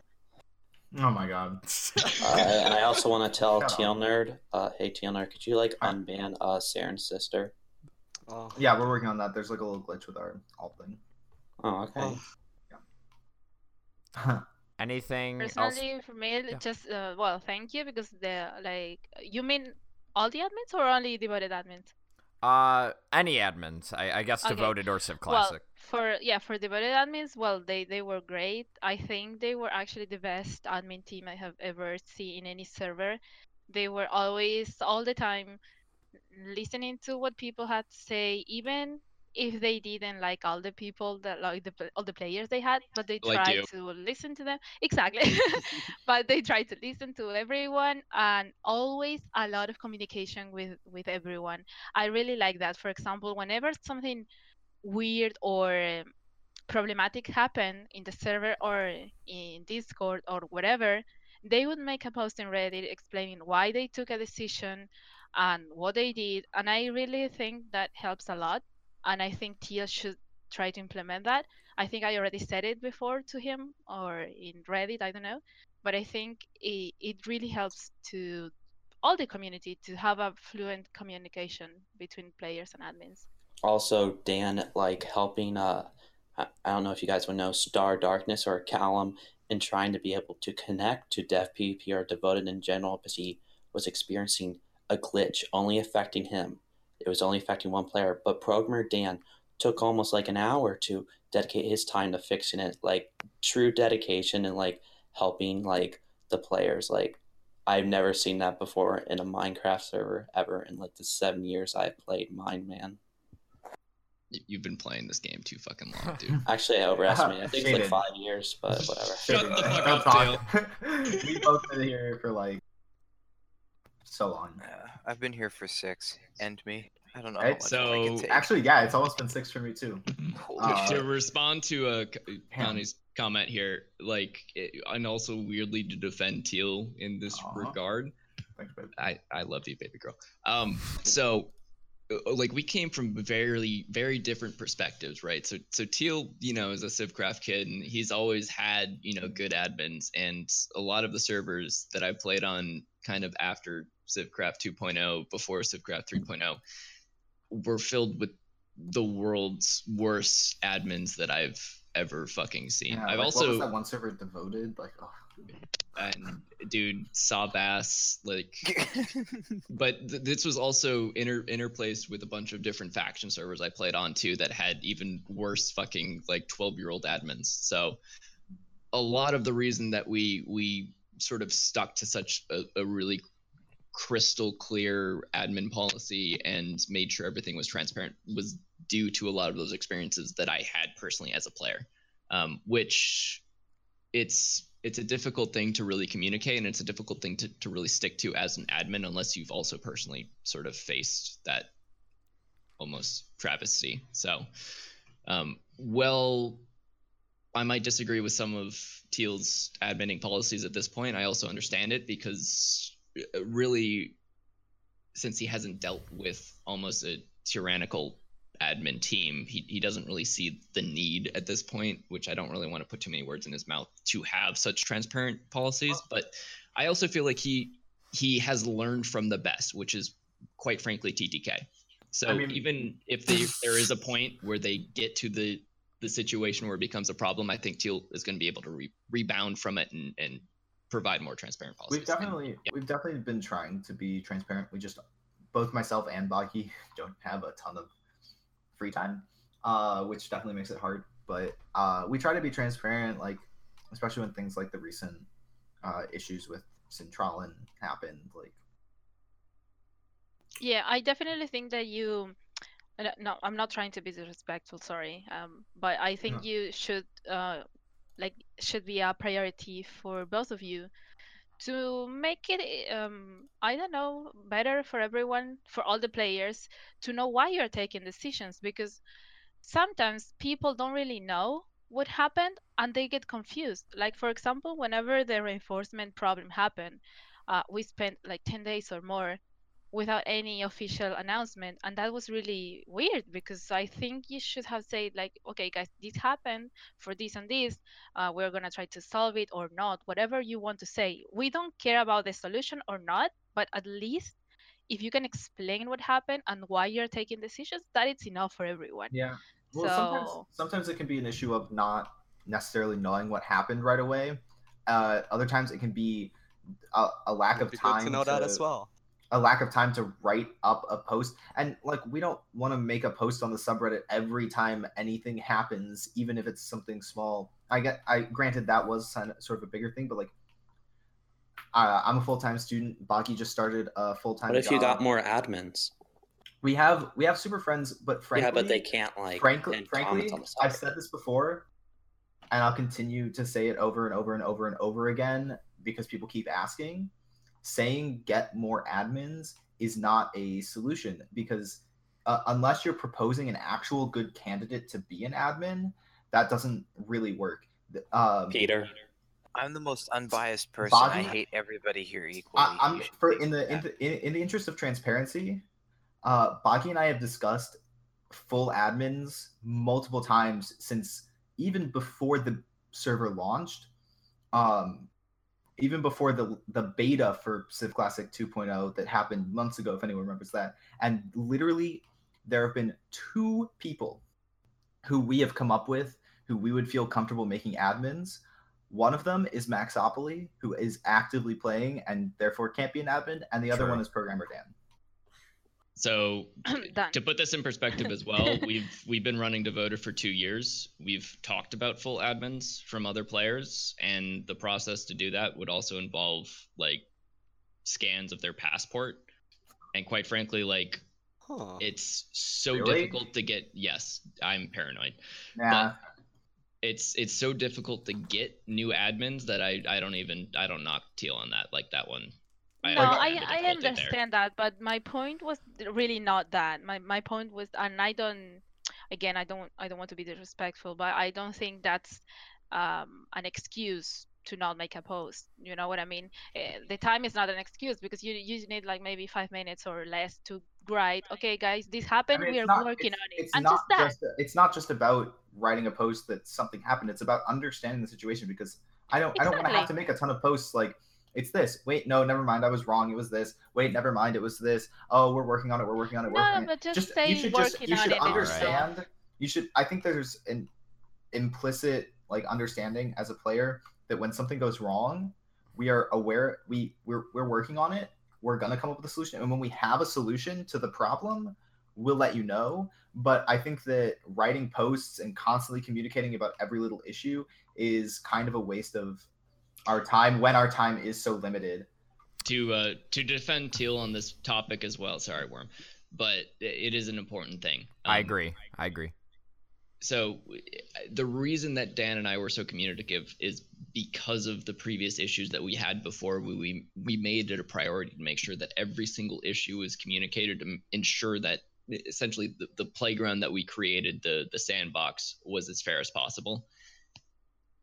Oh my god. Uh, and I also want to tell Shut. Teal Nerd, uh, hey Teal Nerd, could you like unban uh Saren's sister? Oh, Yeah, we're working on that. There's like a little glitch with our alt thing. Oh, okay. well, Anything else? Personally, for me, Yeah. just uh, well, thank you because the like you mean all the admins or only devoted admins? Uh, any admins? I, I guess Okay. Devoted or Civ Well, Classic. for yeah, for devoted admins, well, they they were great. I think they were actually the best admin team I have ever seen in any server. They were always all the time listening to what people had to say, even if they didn't like all the people that like the all the players they had, but they Like tried you. to listen to them exactly. but they tried to listen to everyone and always a lot of communication with with everyone. I really like that. For example, whenever something weird or problematic happen in the server or in Discord or whatever, they would make a post in Reddit explaining why they took a decision and what they did. And I really think that helps a lot. And I think Teal should try to implement that. I think I already said it before to him or in Reddit, I don't know. But I think it, it really helps to all the community to have a fluent communication between players and admins. Also, Dan like helping. Uh, I don't know if you guys would know Star Darkness or Callum in trying to be able to connect to Dev PvP or Devoted in general because he was experiencing a glitch only affecting him. It was only affecting one player, but programmer Dan took almost like an hour to dedicate his time to fixing it. Like true dedication and like helping like the players. Like I've never seen that before in a Minecraft server ever in like the seven years I've played Mindman. Man. You've been playing this game too fucking long, dude. Actually, I overestimated. I think it's like five years, but whatever. Shut the fuck up, talk. we both been here for like so long. Uh, I've been here for six. End me. I don't know. Right, how much more I can so- Actually, yeah, it's almost been six for me too. Uh, to respond to uh, K- Connie's comment here, like, it, and also weirdly to defend Teal in this Aw. regard, Thanks, babe. I I love you, baby girl. Um, so uh, like we came from very very different perspectives, right? So so Teal, you know, is a Civcraft kid, and he's always had you know good admins, and a lot of the servers that I played on, kind of after Civcraft 2.0, before Civcraft 3.0, were filled with the world's worst admins that I've ever fucking seen. Yeah, I've like, also what was that one server devoted? Like, oh, and dude saw bass like but th- this was also inter- interplaced with a bunch of different faction servers i played on too that had even worse fucking like 12 year old admins so a lot of the reason that we we sort of stuck to such a, a really crystal clear admin policy and made sure everything was transparent was due to a lot of those experiences that i had personally as a player. Um, which it's it's a difficult thing to really communicate and it's a difficult thing to, to really stick to as an admin unless you've also personally sort of faced that almost travesty. So um, well i might disagree with some of teal's adminning policies at this point i also understand it because uh, really since he hasn't dealt with almost a tyrannical admin team, he, he doesn't really see the need at this point, which I don't really want to put too many words in his mouth to have such transparent policies. But I also feel like he he has learned from the best, which is quite frankly TTK. So I mean- even if they, there is a point where they get to the the situation where it becomes a problem, I think Teal is going to be able to re- rebound from it and, and provide more transparent policies. we've definitely yeah. we've definitely been trying to be transparent. We just both myself and Baki don't have a ton of free time, uh, which definitely makes it hard. But uh, we try to be transparent, like especially when things like the recent uh, issues with Centralin happened. Like, Yeah, I definitely think that you. No, no, I'm not trying to be disrespectful. Sorry, um, but I think No. you should, uh, like, should be a priority for both of you to make it, um, I don't know, better for everyone, for all the players, to know why you're taking decisions because sometimes people don't really know what happened and they get confused. Like, for example, whenever the reinforcement problem happened, uh, we spent like 10 days or more without any official announcement and that was really weird because i think you should have said like okay guys this happened for this and this uh, we're gonna try to solve it or not whatever you want to say we don't care about the solution or not but at least if you can explain what happened and why you're taking decisions that it's enough for everyone yeah. Well, sometimes So- sometimes it can be an issue of not necessarily knowing what happened right away. Uh, other times it can be a, a lack It'd of time good to know that as well. A lack of time to write up a post and like we don't want to make a post on the subreddit every time anything happens even if it's something small i get i granted that was sort of a bigger thing but like uh, i'm a full-time student baki just started a full-time What if you got more admins? we have we have super friends, but frankly, yeah, but they can't like. frankly, frankly, comments on the I've said this before, and I'll continue to say it over and over and over and over again because people keep asking. Saying get more admins is not a solution because uh, unless you're proposing an actual good candidate to be an admin, that doesn't really work. Um, Peter. I'm the most unbiased person. I hate everybody here equally. I, I'm for in the in the, in, in the interest of transparency, uh, Baki and I have discussed full admins multiple times since even before the server launched. Um, even before the the beta for Civ Classic 2.0 that happened months ago, if anyone remembers that, and literally there have been two people who we have come up with who we would feel comfortable making admins. One of them is Maxopoly, who is actively playing and therefore can't be an admin, and the other one is Programmer Dan. So to put this in perspective as well, we've we've been running Devoted for two years. We've talked about full admins from other players, and the process to do that would also involve like scans of their passport. And quite frankly, like Huh. it's so Really? difficult to get. Yes, I'm paranoid. Nah, It's it's so difficult to get new admins that I I don't even I don't knock Teal on that like that one. No, I, the I understand that, but my point was really not that. My my point was, and I don't, again, I don't I don't want to be disrespectful, but I don't think that's um, an excuse to not make a post. You know what I mean? Eh, The time is not an excuse because you you need like maybe five minutes or less to write. Okay, guys, this I happened. mean, we are not- working on it, It's and not just that. just it's not just about writing a post that something happened. It's about understanding the situation because I don't I don't want to have to make a ton of posts like it's this. Wait, no, never mind. I was wrong. It was this. Wait, never mind. It was this. Oh, we're working on it. We're working on it. No, working but just, just say you should just you should understand you should i think there's an implicit like understanding as a player that when something goes wrong we are aware we we're, we're working on it we're going to come up with a solution and when we have a solution to the problem we'll let you know but i think that writing posts and constantly communicating about every little issue is kind of a waste of our time when our time is so limited to uh, to defend Teal on this topic as well. Sorry, Worm, but it is an important thing. I Um, agree. I agree. So the reason that Dan and I were so communicative is because of the previous issues that we had before. We we, we made it a priority to make sure that every single issue was communicated to ensure that essentially the, the playground that we created, the the sandbox, was as fair as possible.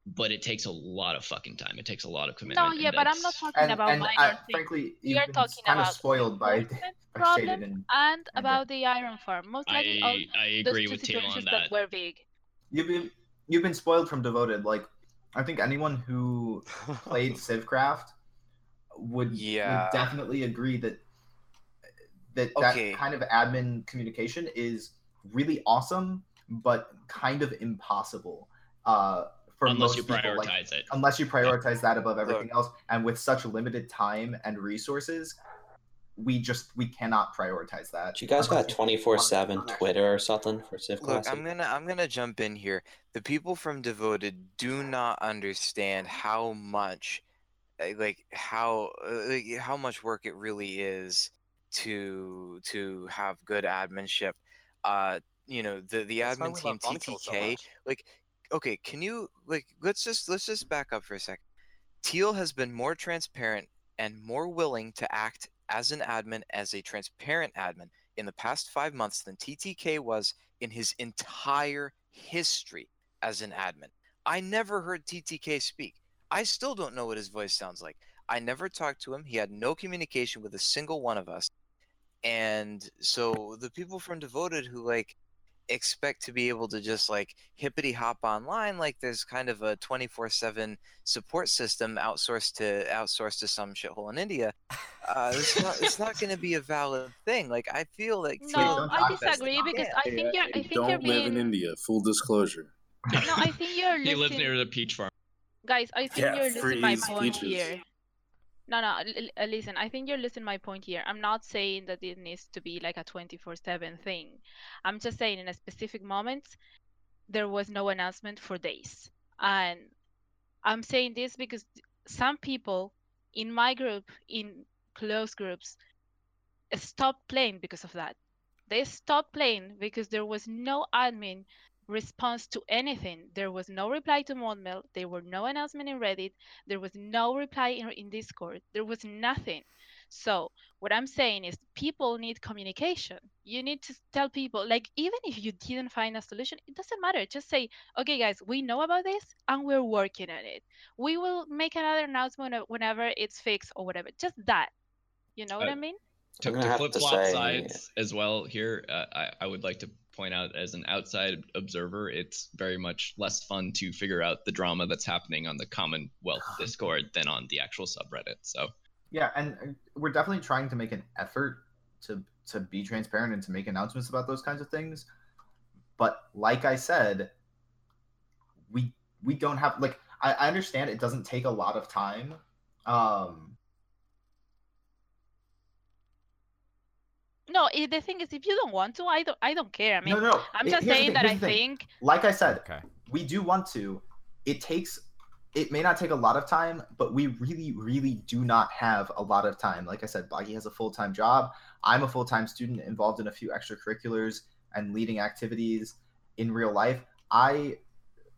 But it takes a lot of fucking time. It takes a lot of commitment. No, and yeah, but I'm not talking and, about and minor uh, things. frankly We you've are talking kind of about spoiled by, enforcement by problems shaded and and and about the iron farm. Most likely, all I I those agree two with Teal on situations that. that were big. you've been you've been spoiled from devoted like i think anyone who played civcraft would, Yeah. would definitely agree that that Okay. that kind of admin communication is really awesome but kind of impossible uh for Unless most you people prioritize like, it. unless you prioritize that above everything else and with such limited time and resources we just we cannot prioritize that you guys got twenty four seven Twitter or something for Civ Look, I'm gonna I'm gonna jump in here. The people from Devoted do not understand how much, uh, like how uh, like, how much work it really is to to have good adminship. Uh, you know the the That's admin team love Bonkill so TTK. like, okay, can you like let's just let's just back up for a second. Teal has been more transparent and more willing to act as an admin as a transparent admin in the past five months than TTK was in his entire history as an admin. I never heard TTK speak. I still don't know what his voice sounds like. I never talked to him. He had no communication with a single one of us. And so the people from Devoted who like expect to be able to just like hippity hop online like there's kind of a 24/7 support system outsourced to outsourced to some shithole in India uh, it's not it's not going to be a valid thing like I feel like No, I disagree because I think you're I think don't you're live in India. Full disclosure. no, I think you're He lives listening. near the peach farm. Guys, I think Yeah, you're losing my freeze point peaches. here. No, no, l- uh, listen, I think you're losing my point here. I'm not saying that it needs to be like a 24/7 thing. I'm just saying in a specific moment there was no announcement for days. And I'm saying this because some people in my group, in close groups, stopped playing because of that. They stopped playing because there was no admin response to anything. There was no reply to Modmail. There were no announcement in Reddit. There was no reply in, in Discord. There was nothing. So what I'm saying is people need communication. You need to tell people, like even if you didn't find a solution, it doesn't matter. Just say, okay, guys, we know about this and we're working on it. We will make another announcement whenever it's fixed or whatever. Just that. You know what Uh, I mean? to, gonna flip to flop say- sides as well here uh, I, I would like to point out as an outside observer it's very much less fun to figure out the drama that's happening on the commonwealth discord than on the actual subreddit so Yeah, and uh, we're definitely trying to make an effort to to be transparent and to make announcements about those kinds of things. But like I said, we we don't have like I, I understand it doesn't take a lot of time. Um No, i- the thing is, if you don't want to, I don't. I don't care. I mean, no, no. I'm it- just here's saying thing, that I thing. think like I said, Okay. we do want to. It takes it may not take a lot of time, but we really, really do not have a lot of time. Like I said, Baki has a full time job. I'm a full time student involved in a few extracurriculars and leading activities in real life. I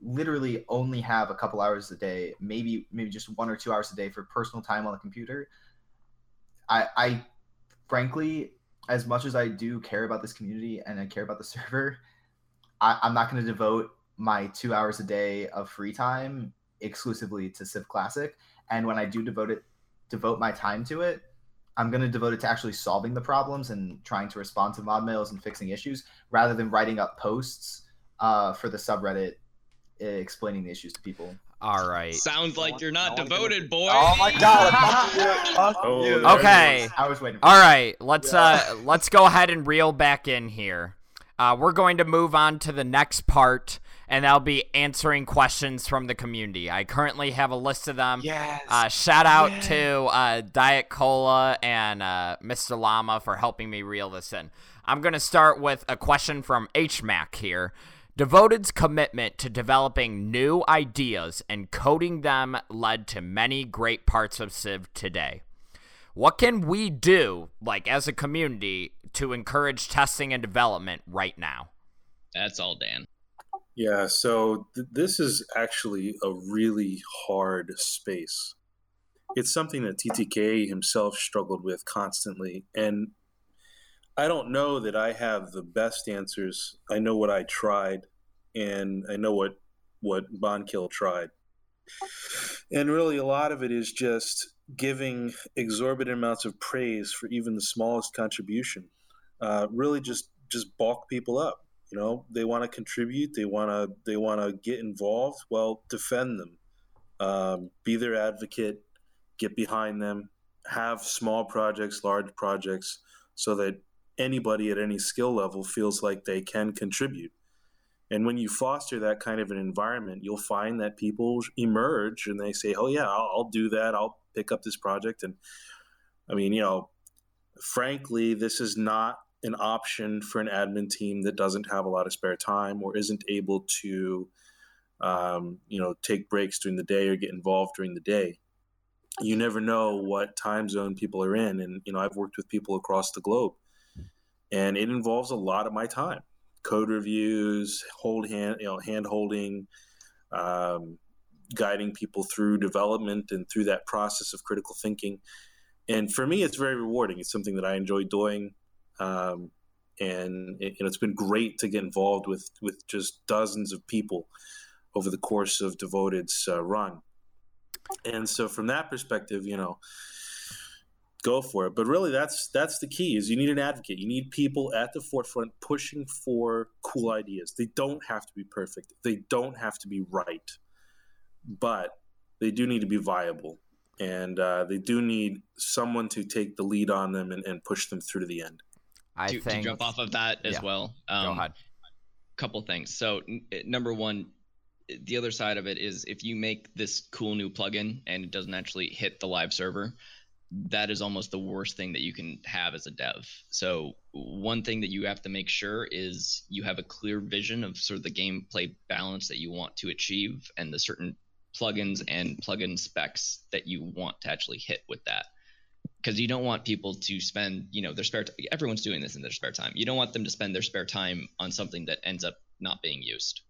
literally only have a couple hours a day, maybe maybe just one or two hours a day for personal time on the computer. I I frankly, as much as I do care about this community and I care about the server, I, I'm not going to devote my two hours a day of free time exclusively to Civ Classic. And when I do devote it, devote my time to it, I'm going to devote it to actually solving the problems and trying to respond to mod mails and fixing issues rather than writing up posts uh, for the subreddit uh, explaining the issues to people. All right. sounds like you're not no one's gonna- devoted boy Oh my god, fuck you, fuck Oh, you. there it Okay. I was waiting. All right, let's uh let's go ahead and reel back in here. Uh, we're going to move on to the next part, and that'll be answering questions from the community. I currently have a list of them. Yes. Uh, shout out to uh, Diet Cola and uh, Mr. Llama for helping me reel this in. I'm going to start with a question from HMAC here. Devoted's commitment to developing new ideas and coding them led to many great parts of Civ today. What can we do, like as a community, to encourage testing and development right now? that's all dan Yeah, so th- this is actually a really hard space. It's something that TTK himself struggled with constantly. And I don't know that I have the best answers. I know what I tried, and I know what, what Bonkill tried. And really, a lot of it is just giving exorbitant amounts of praise for even the smallest contribution. Uh, really, just just bulk people up you know they want to contribute they want to they want to get involved well defend them um, be their advocate get behind them have small projects large projects so that anybody at any skill level feels like they can contribute. And when you foster that kind of an environment you'll find that people emerge and they say oh yeah i'll, I'll do that. I'll pick up this project. And i mean you know frankly this is not an option for an admin team that doesn't have a lot of spare time or isn't able to um, you know take breaks during the day or get involved during the day. You never know what time zone people are in. And you know i've worked with people across the globe and it involves a lot of my time. Code reviews hold hand you know hand holding um, guiding people through development and through that process of critical thinking. And for me it's very rewarding. It's something that i enjoy doing um, and it, you know, it's been great to get involved with with just dozens of people over the course of Devoted's uh, run. And so, from that perspective, you know, go for it. But really, that's that's the key: is you need an advocate. You need people at the forefront pushing for cool ideas. They don't have to be perfect. They don't have to be right, but they do need to be viable. And uh, they do need someone to take the lead on them and, and push them through to the end. I to, think. to jump off of that as yeah. well Go um, ahead. couple things. So n- eh, number one, the other side of it is if you make this cool new plugin and it doesn't actually hit the live server, that is almost the worst thing that you can have as a dev. So one thing that you have to make sure is you have a clear vision of sort of the gameplay balance that you want to achieve and the certain plugins and plugin specs that you want to actually hit with that. because you don't want people to spend you know their spare. T- everyone's doing this in their spare time. You don't want them to spend their spare time on something that ends up not being used.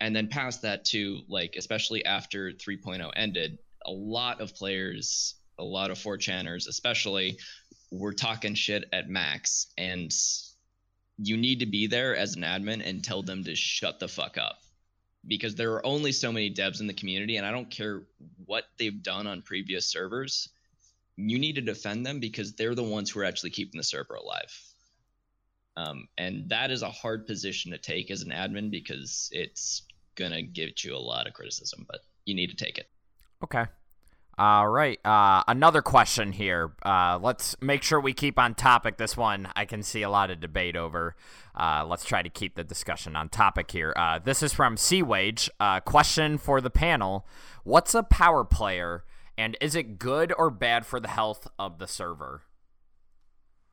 And then past that too, like especially after 3.0 ended, a lot of players, a lot of 4chaners especially, were talking shit at Max, and you need to be there as an admin and tell them to shut the fuck up. Because there are only so many devs in the community and i don't care what they've done on previous servers you need to defend them because they're the ones who are actually keeping the server alive. Um, and that is a hard position to take as an admin because it's gonna give you a lot of criticism but you need to take it. Okay. All right. Uh, another question here. Uh, let's make sure we keep on topic. This one I can see a lot of debate over. Uh, let's try to keep the discussion on topic here. Uh, this is from Sea Wage. Uh, question for the panel: What's a power player, and is it good or bad for the health of the server?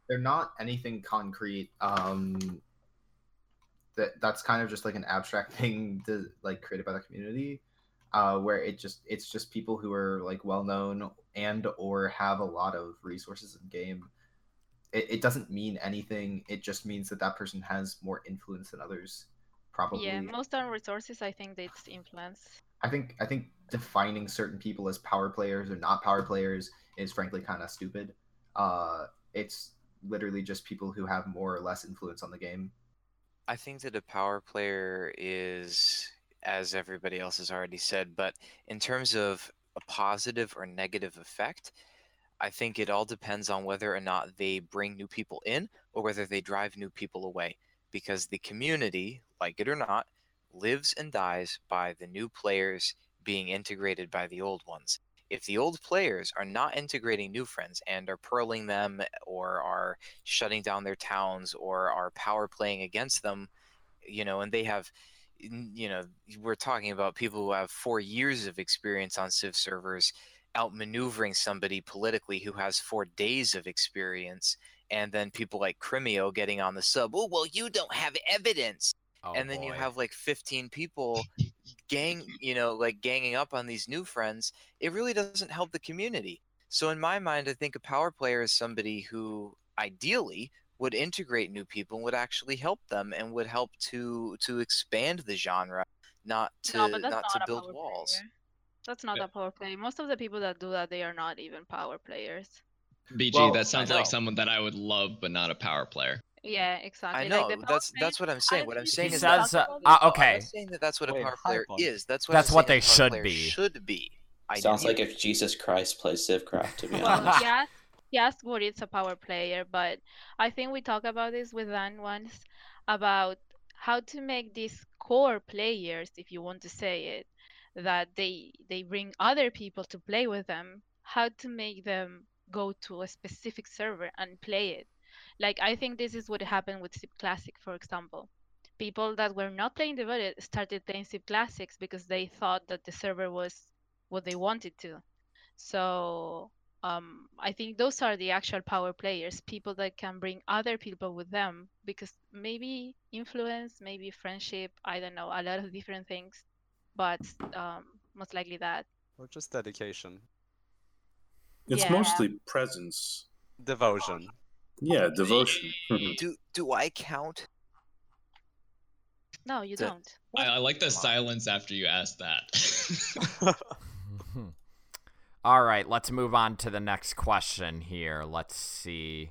they're not anything concrete. Um, that that's kind of just like an abstract thing to like created by the community, uh, where it just it's just people who are like well known and or have a lot of resources in game. It, it doesn't mean anything. It just means that that person has more influence than others. Probably. Yeah, most on resources, I think it's influence. I think I think defining certain people as power players or not power players is frankly kind of stupid. Uh, it's literally just people who have more or less influence on the game. I think that a power player is, as everybody else has already said, but in terms of a positive or negative effect, I think it all depends on whether or not they bring new people in or whether they drive new people away. Because the community, like it or not, lives and dies by the new players being integrated by the old ones. If the old players are not integrating new friends and are pearling them or are shutting down their towns or are power playing against them, you know, and they have, you know, we're talking about people who have four years of experience on Civ servers outmaneuvering somebody politically who has four days of experience, and then people like Crimeo getting on the sub. Oh, well, you don't have evidence Oh, and then you have like 15 people gang you know like ganging up on these new friends it really doesn't help the community so in my mind i think a power player is somebody who ideally would integrate new people and would actually help them and would help to to expand the genre not to no, not, not, to build walls player. That's not Yeah. a power play. Most of the people that do that, they are not even power players. bg Well, that sounds like someone that i would love but not a power player Yeah, exactly. i know Like that's play- that's what i'm saying what i'm saying is says, that, uh, No, uh, I'm okay. saying that that's what a power player point. is that's what That's what they should be. should be Sounds like ideally. if Jesus Christ plays Civcraft, to be honest. he asked, what is a power player, but I think we talked about this with Dan once about how to make these core players, if you want to say it, that they they bring other people to play with them. How to make them go to a specific server and play it. Like I think this is what happened with Civ Classic, for example. People that were not playing Devoted started playing Civ Classics because they thought that the server was what they wanted to. So um, I think those are the actual power players, people that can bring other people with them because maybe influence, maybe friendship, I don't know, a lot of different things, but um, most likely that. Or just dedication. It's Yeah. mostly presence. Devotion. Yeah, devotion. do do i count No, you don't. I, I like the silence after you asked that All right, let's move on to the next question here. Let's see.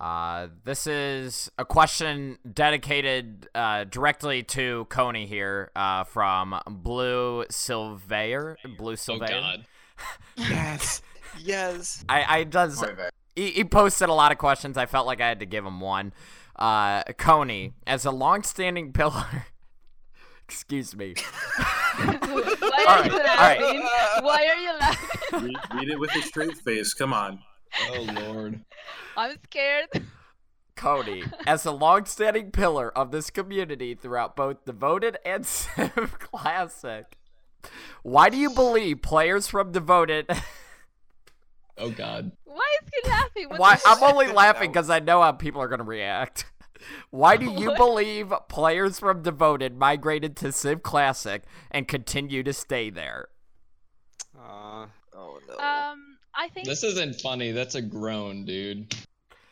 Uh, this is a question dedicated uh, directly to Coney here uh, from Blue Silveyer. Blue oh god yes yes I, I does he, he posted a lot of questions. I felt like I had to give him one. Uh, Coney, as a long-standing pillar. Excuse me. Why All are right, you all right. laughing? Why are you laughing? read, read it with a straight face. Come on. oh lord I'm scared. Cody, as a long-standing pillar of this community throughout both Devoted and Civ Classic, why do you believe players from Devoted? oh god Why is he laughing? What why? I'm only laughing because I know how people are going to react. Why do you What? believe players from Devoted migrated to Civ Classic and continue to stay there? Uh, oh no Um, I think This isn't funny. That's a groan, dude.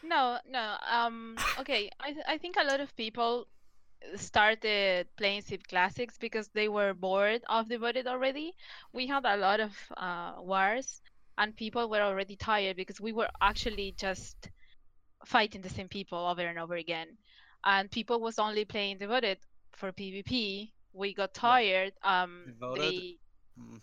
No, no. Um, okay. I th- I think a lot of people started playing Civ Classics because they were bored of Devoted already. We had a lot of uh, wars, and people were already tired because we were actually just fighting the same people over and over again, and people was only playing Devoted for PvP. We got tired. Um, Devoted? they Mm.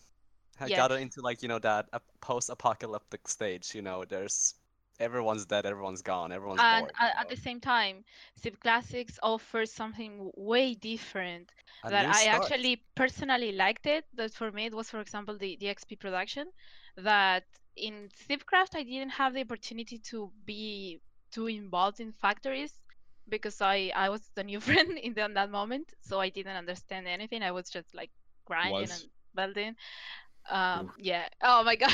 I Yeah. got into like you know that ap- post-apocalyptic stage. You know, there's everyone's dead, everyone's gone, everyone's and bored. at, at the same time, Civ Classics offers something way different A that I start. actually personally liked it. That for me it was, for example, the, the XP production. That in Civcraft I didn't have the opportunity to be too involved in factories because I I was the new friend in, the, in that moment, so I didn't understand anything. I was just like grinding Was. and building. Um, yeah. Oh my god.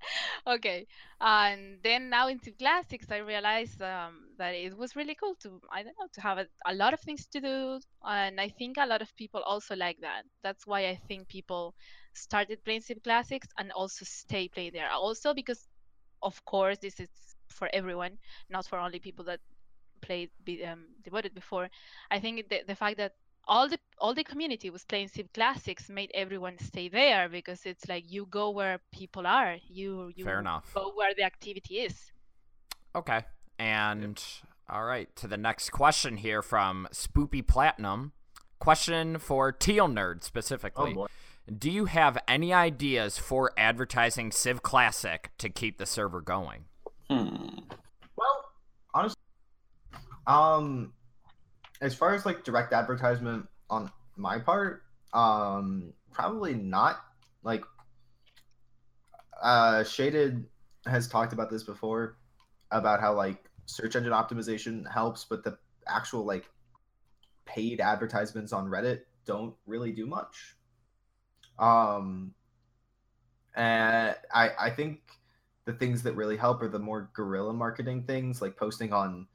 okay. And then now into classics, I realized um, that it was really cool to I don't know to have a, a lot of things to do, and I think a lot of people also like that. That's why I think people started playing Civ Classics and also stay playing there. Also because, of course, this is for everyone, not for only people that played be, um, devoted before. I think the, the fact that all the all the community was playing Civ Classics made everyone stay there because it's like you go where people are. You you Fair enough. go where the activity is. Okay. And all right, to the next question here from Spoopy Platinum. Question for Teal Nerd specifically. Oh. Do you have any ideas for advertising Civ Classic to keep the server going? Hmm. Well, honestly, um, as far as like direct advertisement on my part, um, probably not. Like, uh, Shaded has talked about this before about how like search engine optimization helps, but the actual like paid advertisements on Reddit don't really do much. Um, and I I think the things that really help are the more guerrilla marketing things, like posting on,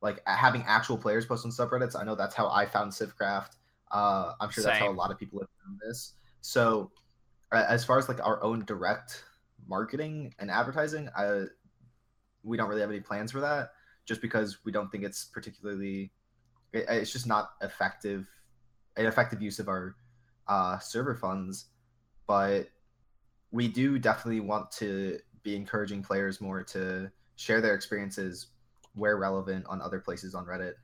like having actual players post on subreddits. I know that's how I found Civcraft. Uh, I'm sure that's how a lot of people have found this. So, as far as like our own direct marketing and advertising, I, we don't really have any plans for that, just because we don't think it's particularly, it, it's just not effective, an effective use of our uh, server funds. But we do definitely want to be encouraging players more to share their experiences where relevant on other places on Reddit.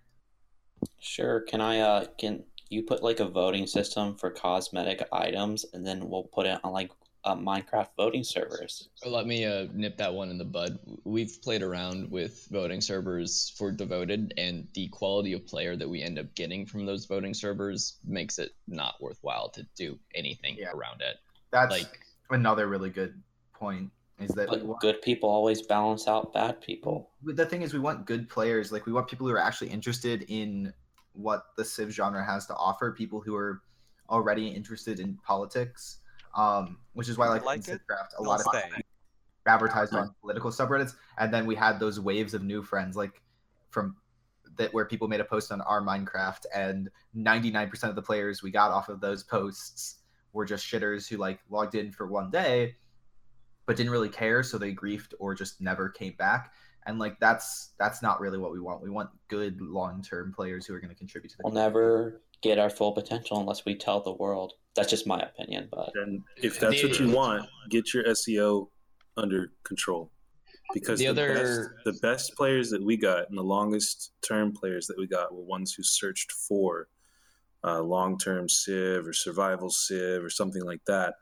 Sure. Can I uh can you put like a voting system for cosmetic items and then we'll put it on like uh, Minecraft voting servers? Let me uh, nip that one in the bud. We've played around with voting servers for devoted, and the quality of player that we end up getting from those voting servers makes it not worthwhile to do anything Yeah. around it. That's Like- another really good point. Is that But want, good people always balance out bad people. the thing is we want good players. Like we want people who are actually interested in what the Civ genre has to offer. People who are already interested in politics. Um, which is why like, Like in it, Civcraft, a they'll lot of stay. advertised on political subreddits, and then we had those waves of new friends, like from that where people made a post on our Minecraft, and 99% of the players we got off of those posts were just shitters who like logged in for one day, but didn't really care, so they griefed or just never came back. And like that's that's not really what we want. We want good long term players who are going to contribute to the We'll community. never get our full potential unless we tell the world. That's just my opinion, but And if that's what you want, get your SEO under control. Because The the, other- best, the best players that we got and the longest term players that we got were ones who searched for uh, long term Civ or survival Civ or something like that.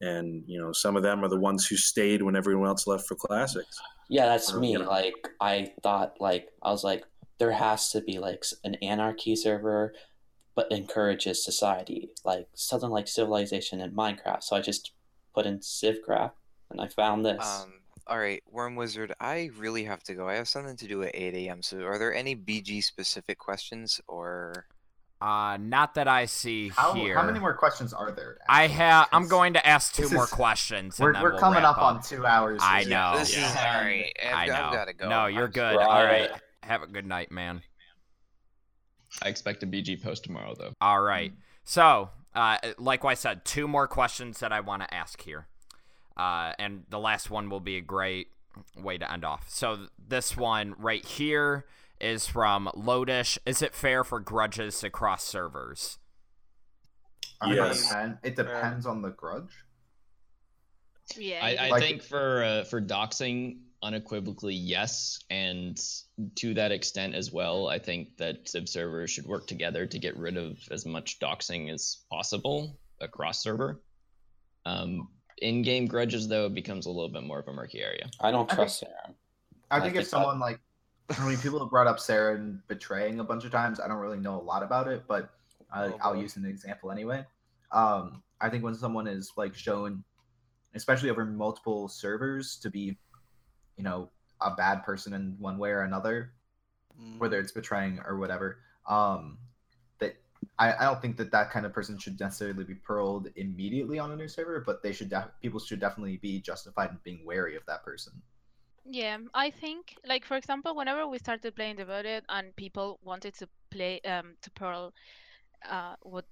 And, you know, some of them are the ones who stayed when everyone else left for classics. yeah, that's Or, me. you know. Like I thought like I was like there has to be like an anarchy server but encourages society, like something like civilization and Minecraft. So I just put in Civcraft and I found this. Um, all right, Worm Wizard, I really have to go. I have something to do at 8 a.m. So, are there any BG specific questions or? Uh, not that I see How, here. how many more questions are there? I have. I'm going to ask two this more is- questions. We're, and then we're we'll coming up, on two hours. I know. This is Yeah. all right. I've, I know. I've got to go. No, you're I'm good. Right. All right. Have a good night, man. I expect a BG post tomorrow, though. All right. So, uh, like I said, two more questions that I want to ask here. Uh, and the last one will be a great way to end off. So th- this one right here is from Lodish. Is it fair for grudges to cross servers? Yes. it, depends on the grudge. Yeah. I, I Like- think for uh, for doxing, unequivocally yes, and to that extent as well, I think that Civ servers should work together to get rid of as much doxing as possible across server. Um, in-game grudges, though, it becomes a little bit more of a murky area. I don't I trust Aaron. I I think think if someone like, I mean, people have brought up Saren betraying a bunch of times. I don't really know a lot about it, but I, Oh, I'll use an example anyway. Um, I think when someone is like shown, especially over multiple servers, to be, you know, a bad person in one way or another, Mm, whether it's betraying or whatever, um, that I, I don't think that that kind of person should necessarily be pearled immediately on a new server, but they should def- people should definitely be justified in being wary of that person. Yeah, I think like for example, whenever we started playing Devoted and people wanted to play um to Pearl uh what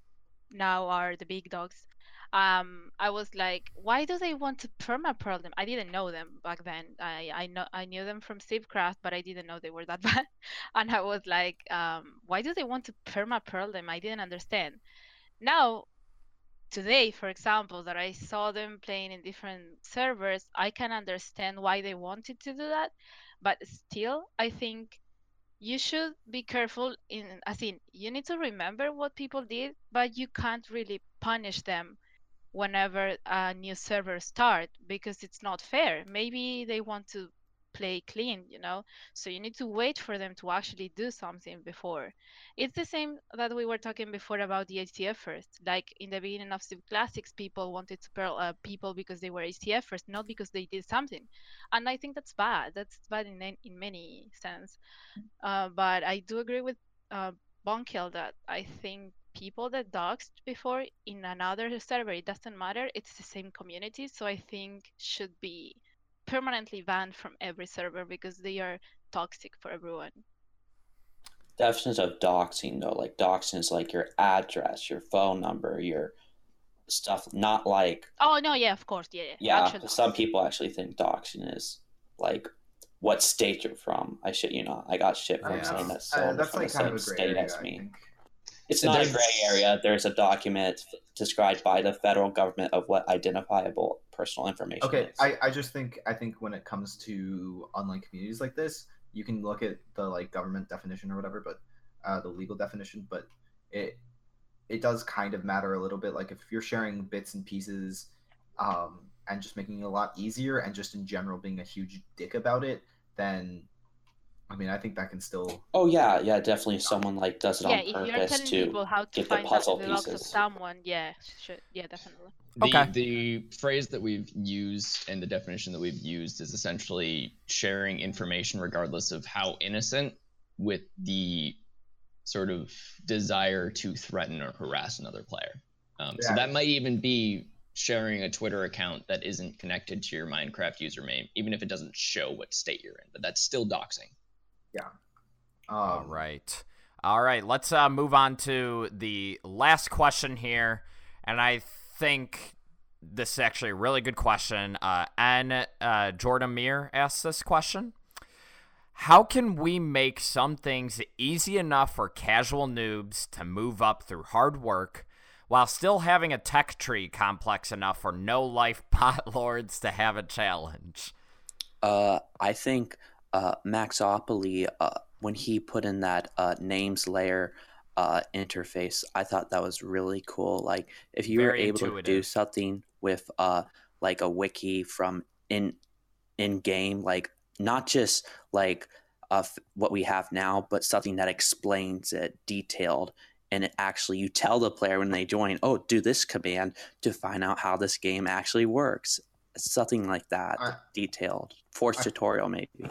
now are the big dogs, um I was like, why do they want to perma pearl them? I didn't know them back then. I I know I knew them from Civcraft, but I didn't know they were that bad. And I was like, um, why do they want to perma pearl them? I didn't understand. Now today, for example, that I saw them playing in different servers, I can understand why they wanted to do that. But still, I think you should be careful in as in you need to remember what people did, but you can't really punish them whenever a new server start because it's not fair. Maybe they want to play clean, you know. So you need to wait for them to actually do something before. It's the same that we were talking before about the HCFers. Like in the beginning of Civ Classics, people wanted to pearl uh, people because they were HCFers, not because they did something. And I think that's bad. That's bad in in many sense. Uh, but I do agree with uh, Bonkill that I think people that doxed before in another server, it doesn't matter. It's the same community, so I think should be permanently banned from every server because they are toxic for everyone. Definitions of doxing though, like doxing is like your address, your phone number, your stuff. Not like Oh no, yeah, of course, yeah, yeah. yeah. Some dox. people actually think doxing is like what state you're from. I shit you not. I got shit from Yeah. saying that Uh, someone that's from like the kind same of a gray state area, as I me. It's not a gray area. There's a document described by the federal government of what identifiable personal information Okay, is. I, I just think I think when it comes to online communities like this, you can look at the like government definition or whatever, but uh, the legal definition, but it it does kind of matter a little bit. Like if you're sharing bits and pieces, um, and just making it a lot easier, and just in general being a huge dick about it, then I mean I think that can still Oh yeah, yeah, definitely. Someone like does it Yeah, on if you're purpose telling to people how to get the find out puzzle the logs of someone, yeah, should, yeah, definitely. The, Okay. the phrase that we've used and the definition that we've used is essentially sharing information regardless of how innocent with the sort of desire to threaten or harass another player. Um, So that might even be sharing a Twitter account that isn't connected to your Minecraft username, even if it doesn't show what state you're in, but that's still doxing. Um, All right. All right. Let's uh, move on to the last question here. And I think this is actually a really good question. Uh, and uh, Jordan Meir asked this question How can we make some things easy enough for casual noobs to move up through hard work while still having a tech tree complex enough for no life pot lords to have a challenge? Uh, I think uh, Maxopoly, uh, when he put in that uh, names layer uh, interface, I thought that was really cool. Like, if you were Very able to do something with uh, like a wiki from in in game, like not just like uh, what we have now, but something that explains it detailed. And it actually, you tell the player when they join, oh, do this command to find out how this game actually works. Something like that, I- detailed. Force I- tutorial, maybe.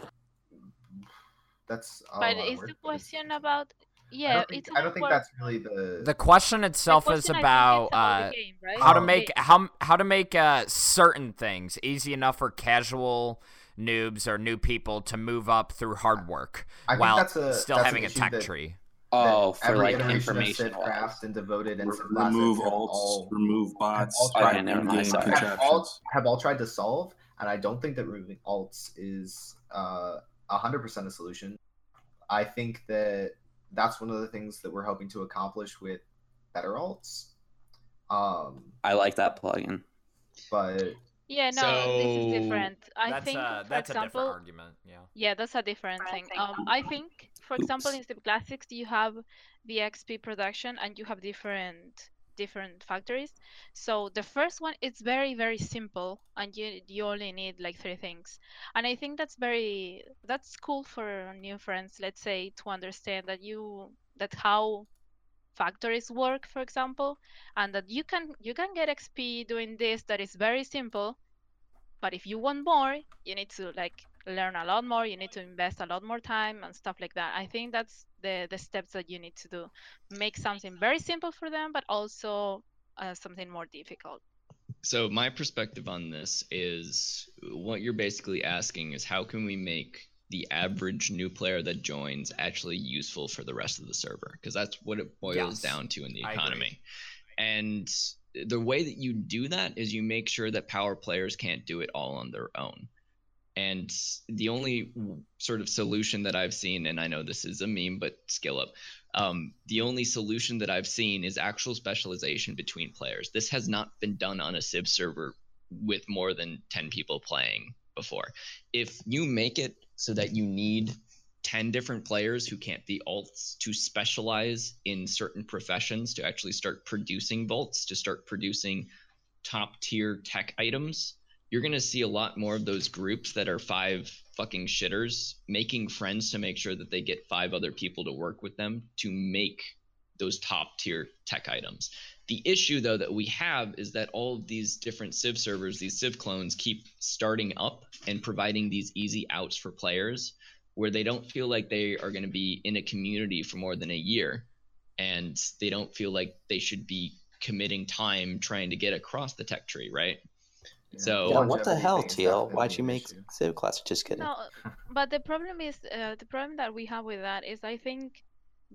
That's But lot is the but it's- question about I yeah? don't think, it's I don't think that's really the The question itself is question, about is about uh, the game, right? how to Oh. make The- how how to make uh, certain things easy enough for casual noobs or new people to move up through hard work I think while that's a- still that's having a tech that- tree. Oh, for like information. Civcraft and Devoted and Re- remove have alts, all, remove bots, all tried- private Okay, never mind, in-game sorry. have all, have all tried to solve, and I don't think that removing alts is uh, 100% a solution. I think that that's one of the things that we're hoping to accomplish with better alts. Um, I like that plugin. but Yeah, no, this is different. I that's think, a, for that's a different example, argument. Yeah. Yeah, that's a different thing. Um, I think, for example, in Civ Classics, you have the XP production and you have different different factories. So the first one, it's very very simple, and you you only need like three things. And I think that's very that's cool for new friends, let's say, to understand that you that how factories work, for example, and that you can you can get XP doing this that is very simple, but if you want more, you need to like learn a lot more. You need to invest a lot more time and stuff like that. I think that's the the steps that you need to do. Make something very simple for them, but also uh, something more difficult. So my perspective on this is what you're basically asking is how can we make the average new player that joins actually useful for the rest of the server? Because that's what it boils Yes, down to in the I agree. economy. And the way that you do that is you make sure that power players can't do it all on their own. And the only sort of solution that I've seen, and I know this is a meme, but skill up. Um, the only solution that I've seen is actual specialization between players. This has not been done on a Civ server with more than 10 people playing before. If you make it so that you need 10 different players who can't be alts to specialize in certain professions to actually start producing bolts, to start producing top tier tech items, you're going to see a lot more of those groups that are five fucking shitters making friends to make sure that they get five other people to work with them to make those top tier tech items. The issue though that we have is that all of these different Civ servers, these Civ clones keep starting up and providing these easy outs for players where they don't feel like they are going to be in a community for more than a year and they don't feel like they should be committing time trying to get across the tech tree, right? So- Yeah, what the hell, thing is TL? Why'd you make issue. Civ Classic? Just kidding. No, but the problem is uh, the problem that we have with that is I think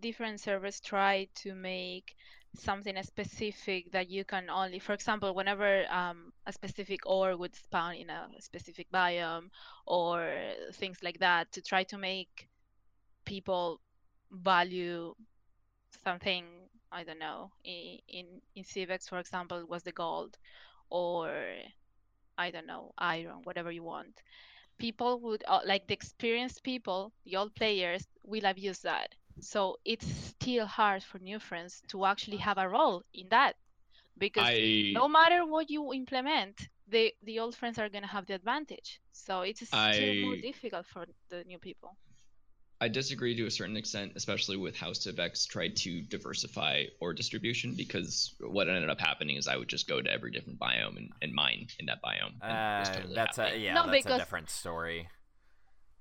different servers try to make something specific that you can only for example whenever um, a specific ore would spawn in a specific biome or things like that to try to make people value something i don't know in in, in CivEx for example was the gold or i don't know iron whatever you want. People would uh, like the experienced people the old players will abuse that. So it's still hard for new friends to actually have a role in that. Because I no matter what you implement the the old friends are going to have the advantage. So it's still more difficult for the new people I disagree to a certain extent, especially with how CivEx tried to diversify or distribution, because what ended up happening is I would just go to every different biome and, and mine in that biome. Uh, totally that's happy. a yeah. No, that's a different story.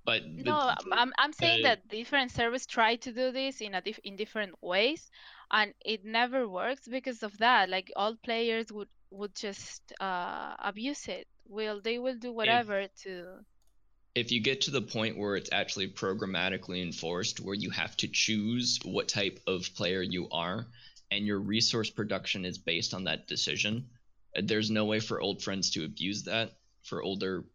But no I'm, I'm saying uh, that different service try to do this in a diff- in different ways and it never works because of that like all players would would just uh abuse it will they will do whatever to if you get to the point where it's actually programmatically enforced, where you have to choose what type of player you are, and your resource production is based on that decision, there's no way for old friends to abuse that, for older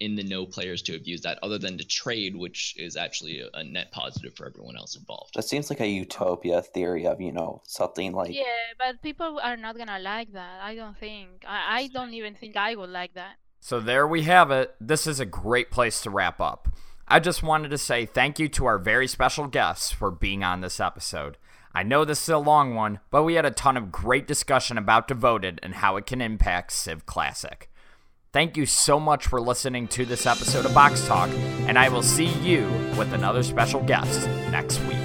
in the know players to abuse that, other than to trade, which is actually a, a net positive for everyone else involved. That seems like a utopia theory of, you know, something like. yeah but people are not gonna like that i don't think i, I don't even think i would like that So there we have it. This is a great place to wrap up. I just wanted to say thank you to our very special guests for being on this episode. I know this is a long one, but we had a ton of great discussion about Devoted and how it can impact Civ Classic. Thank you so much for listening to this episode of Box Talk, and I will see you with another special guest next week.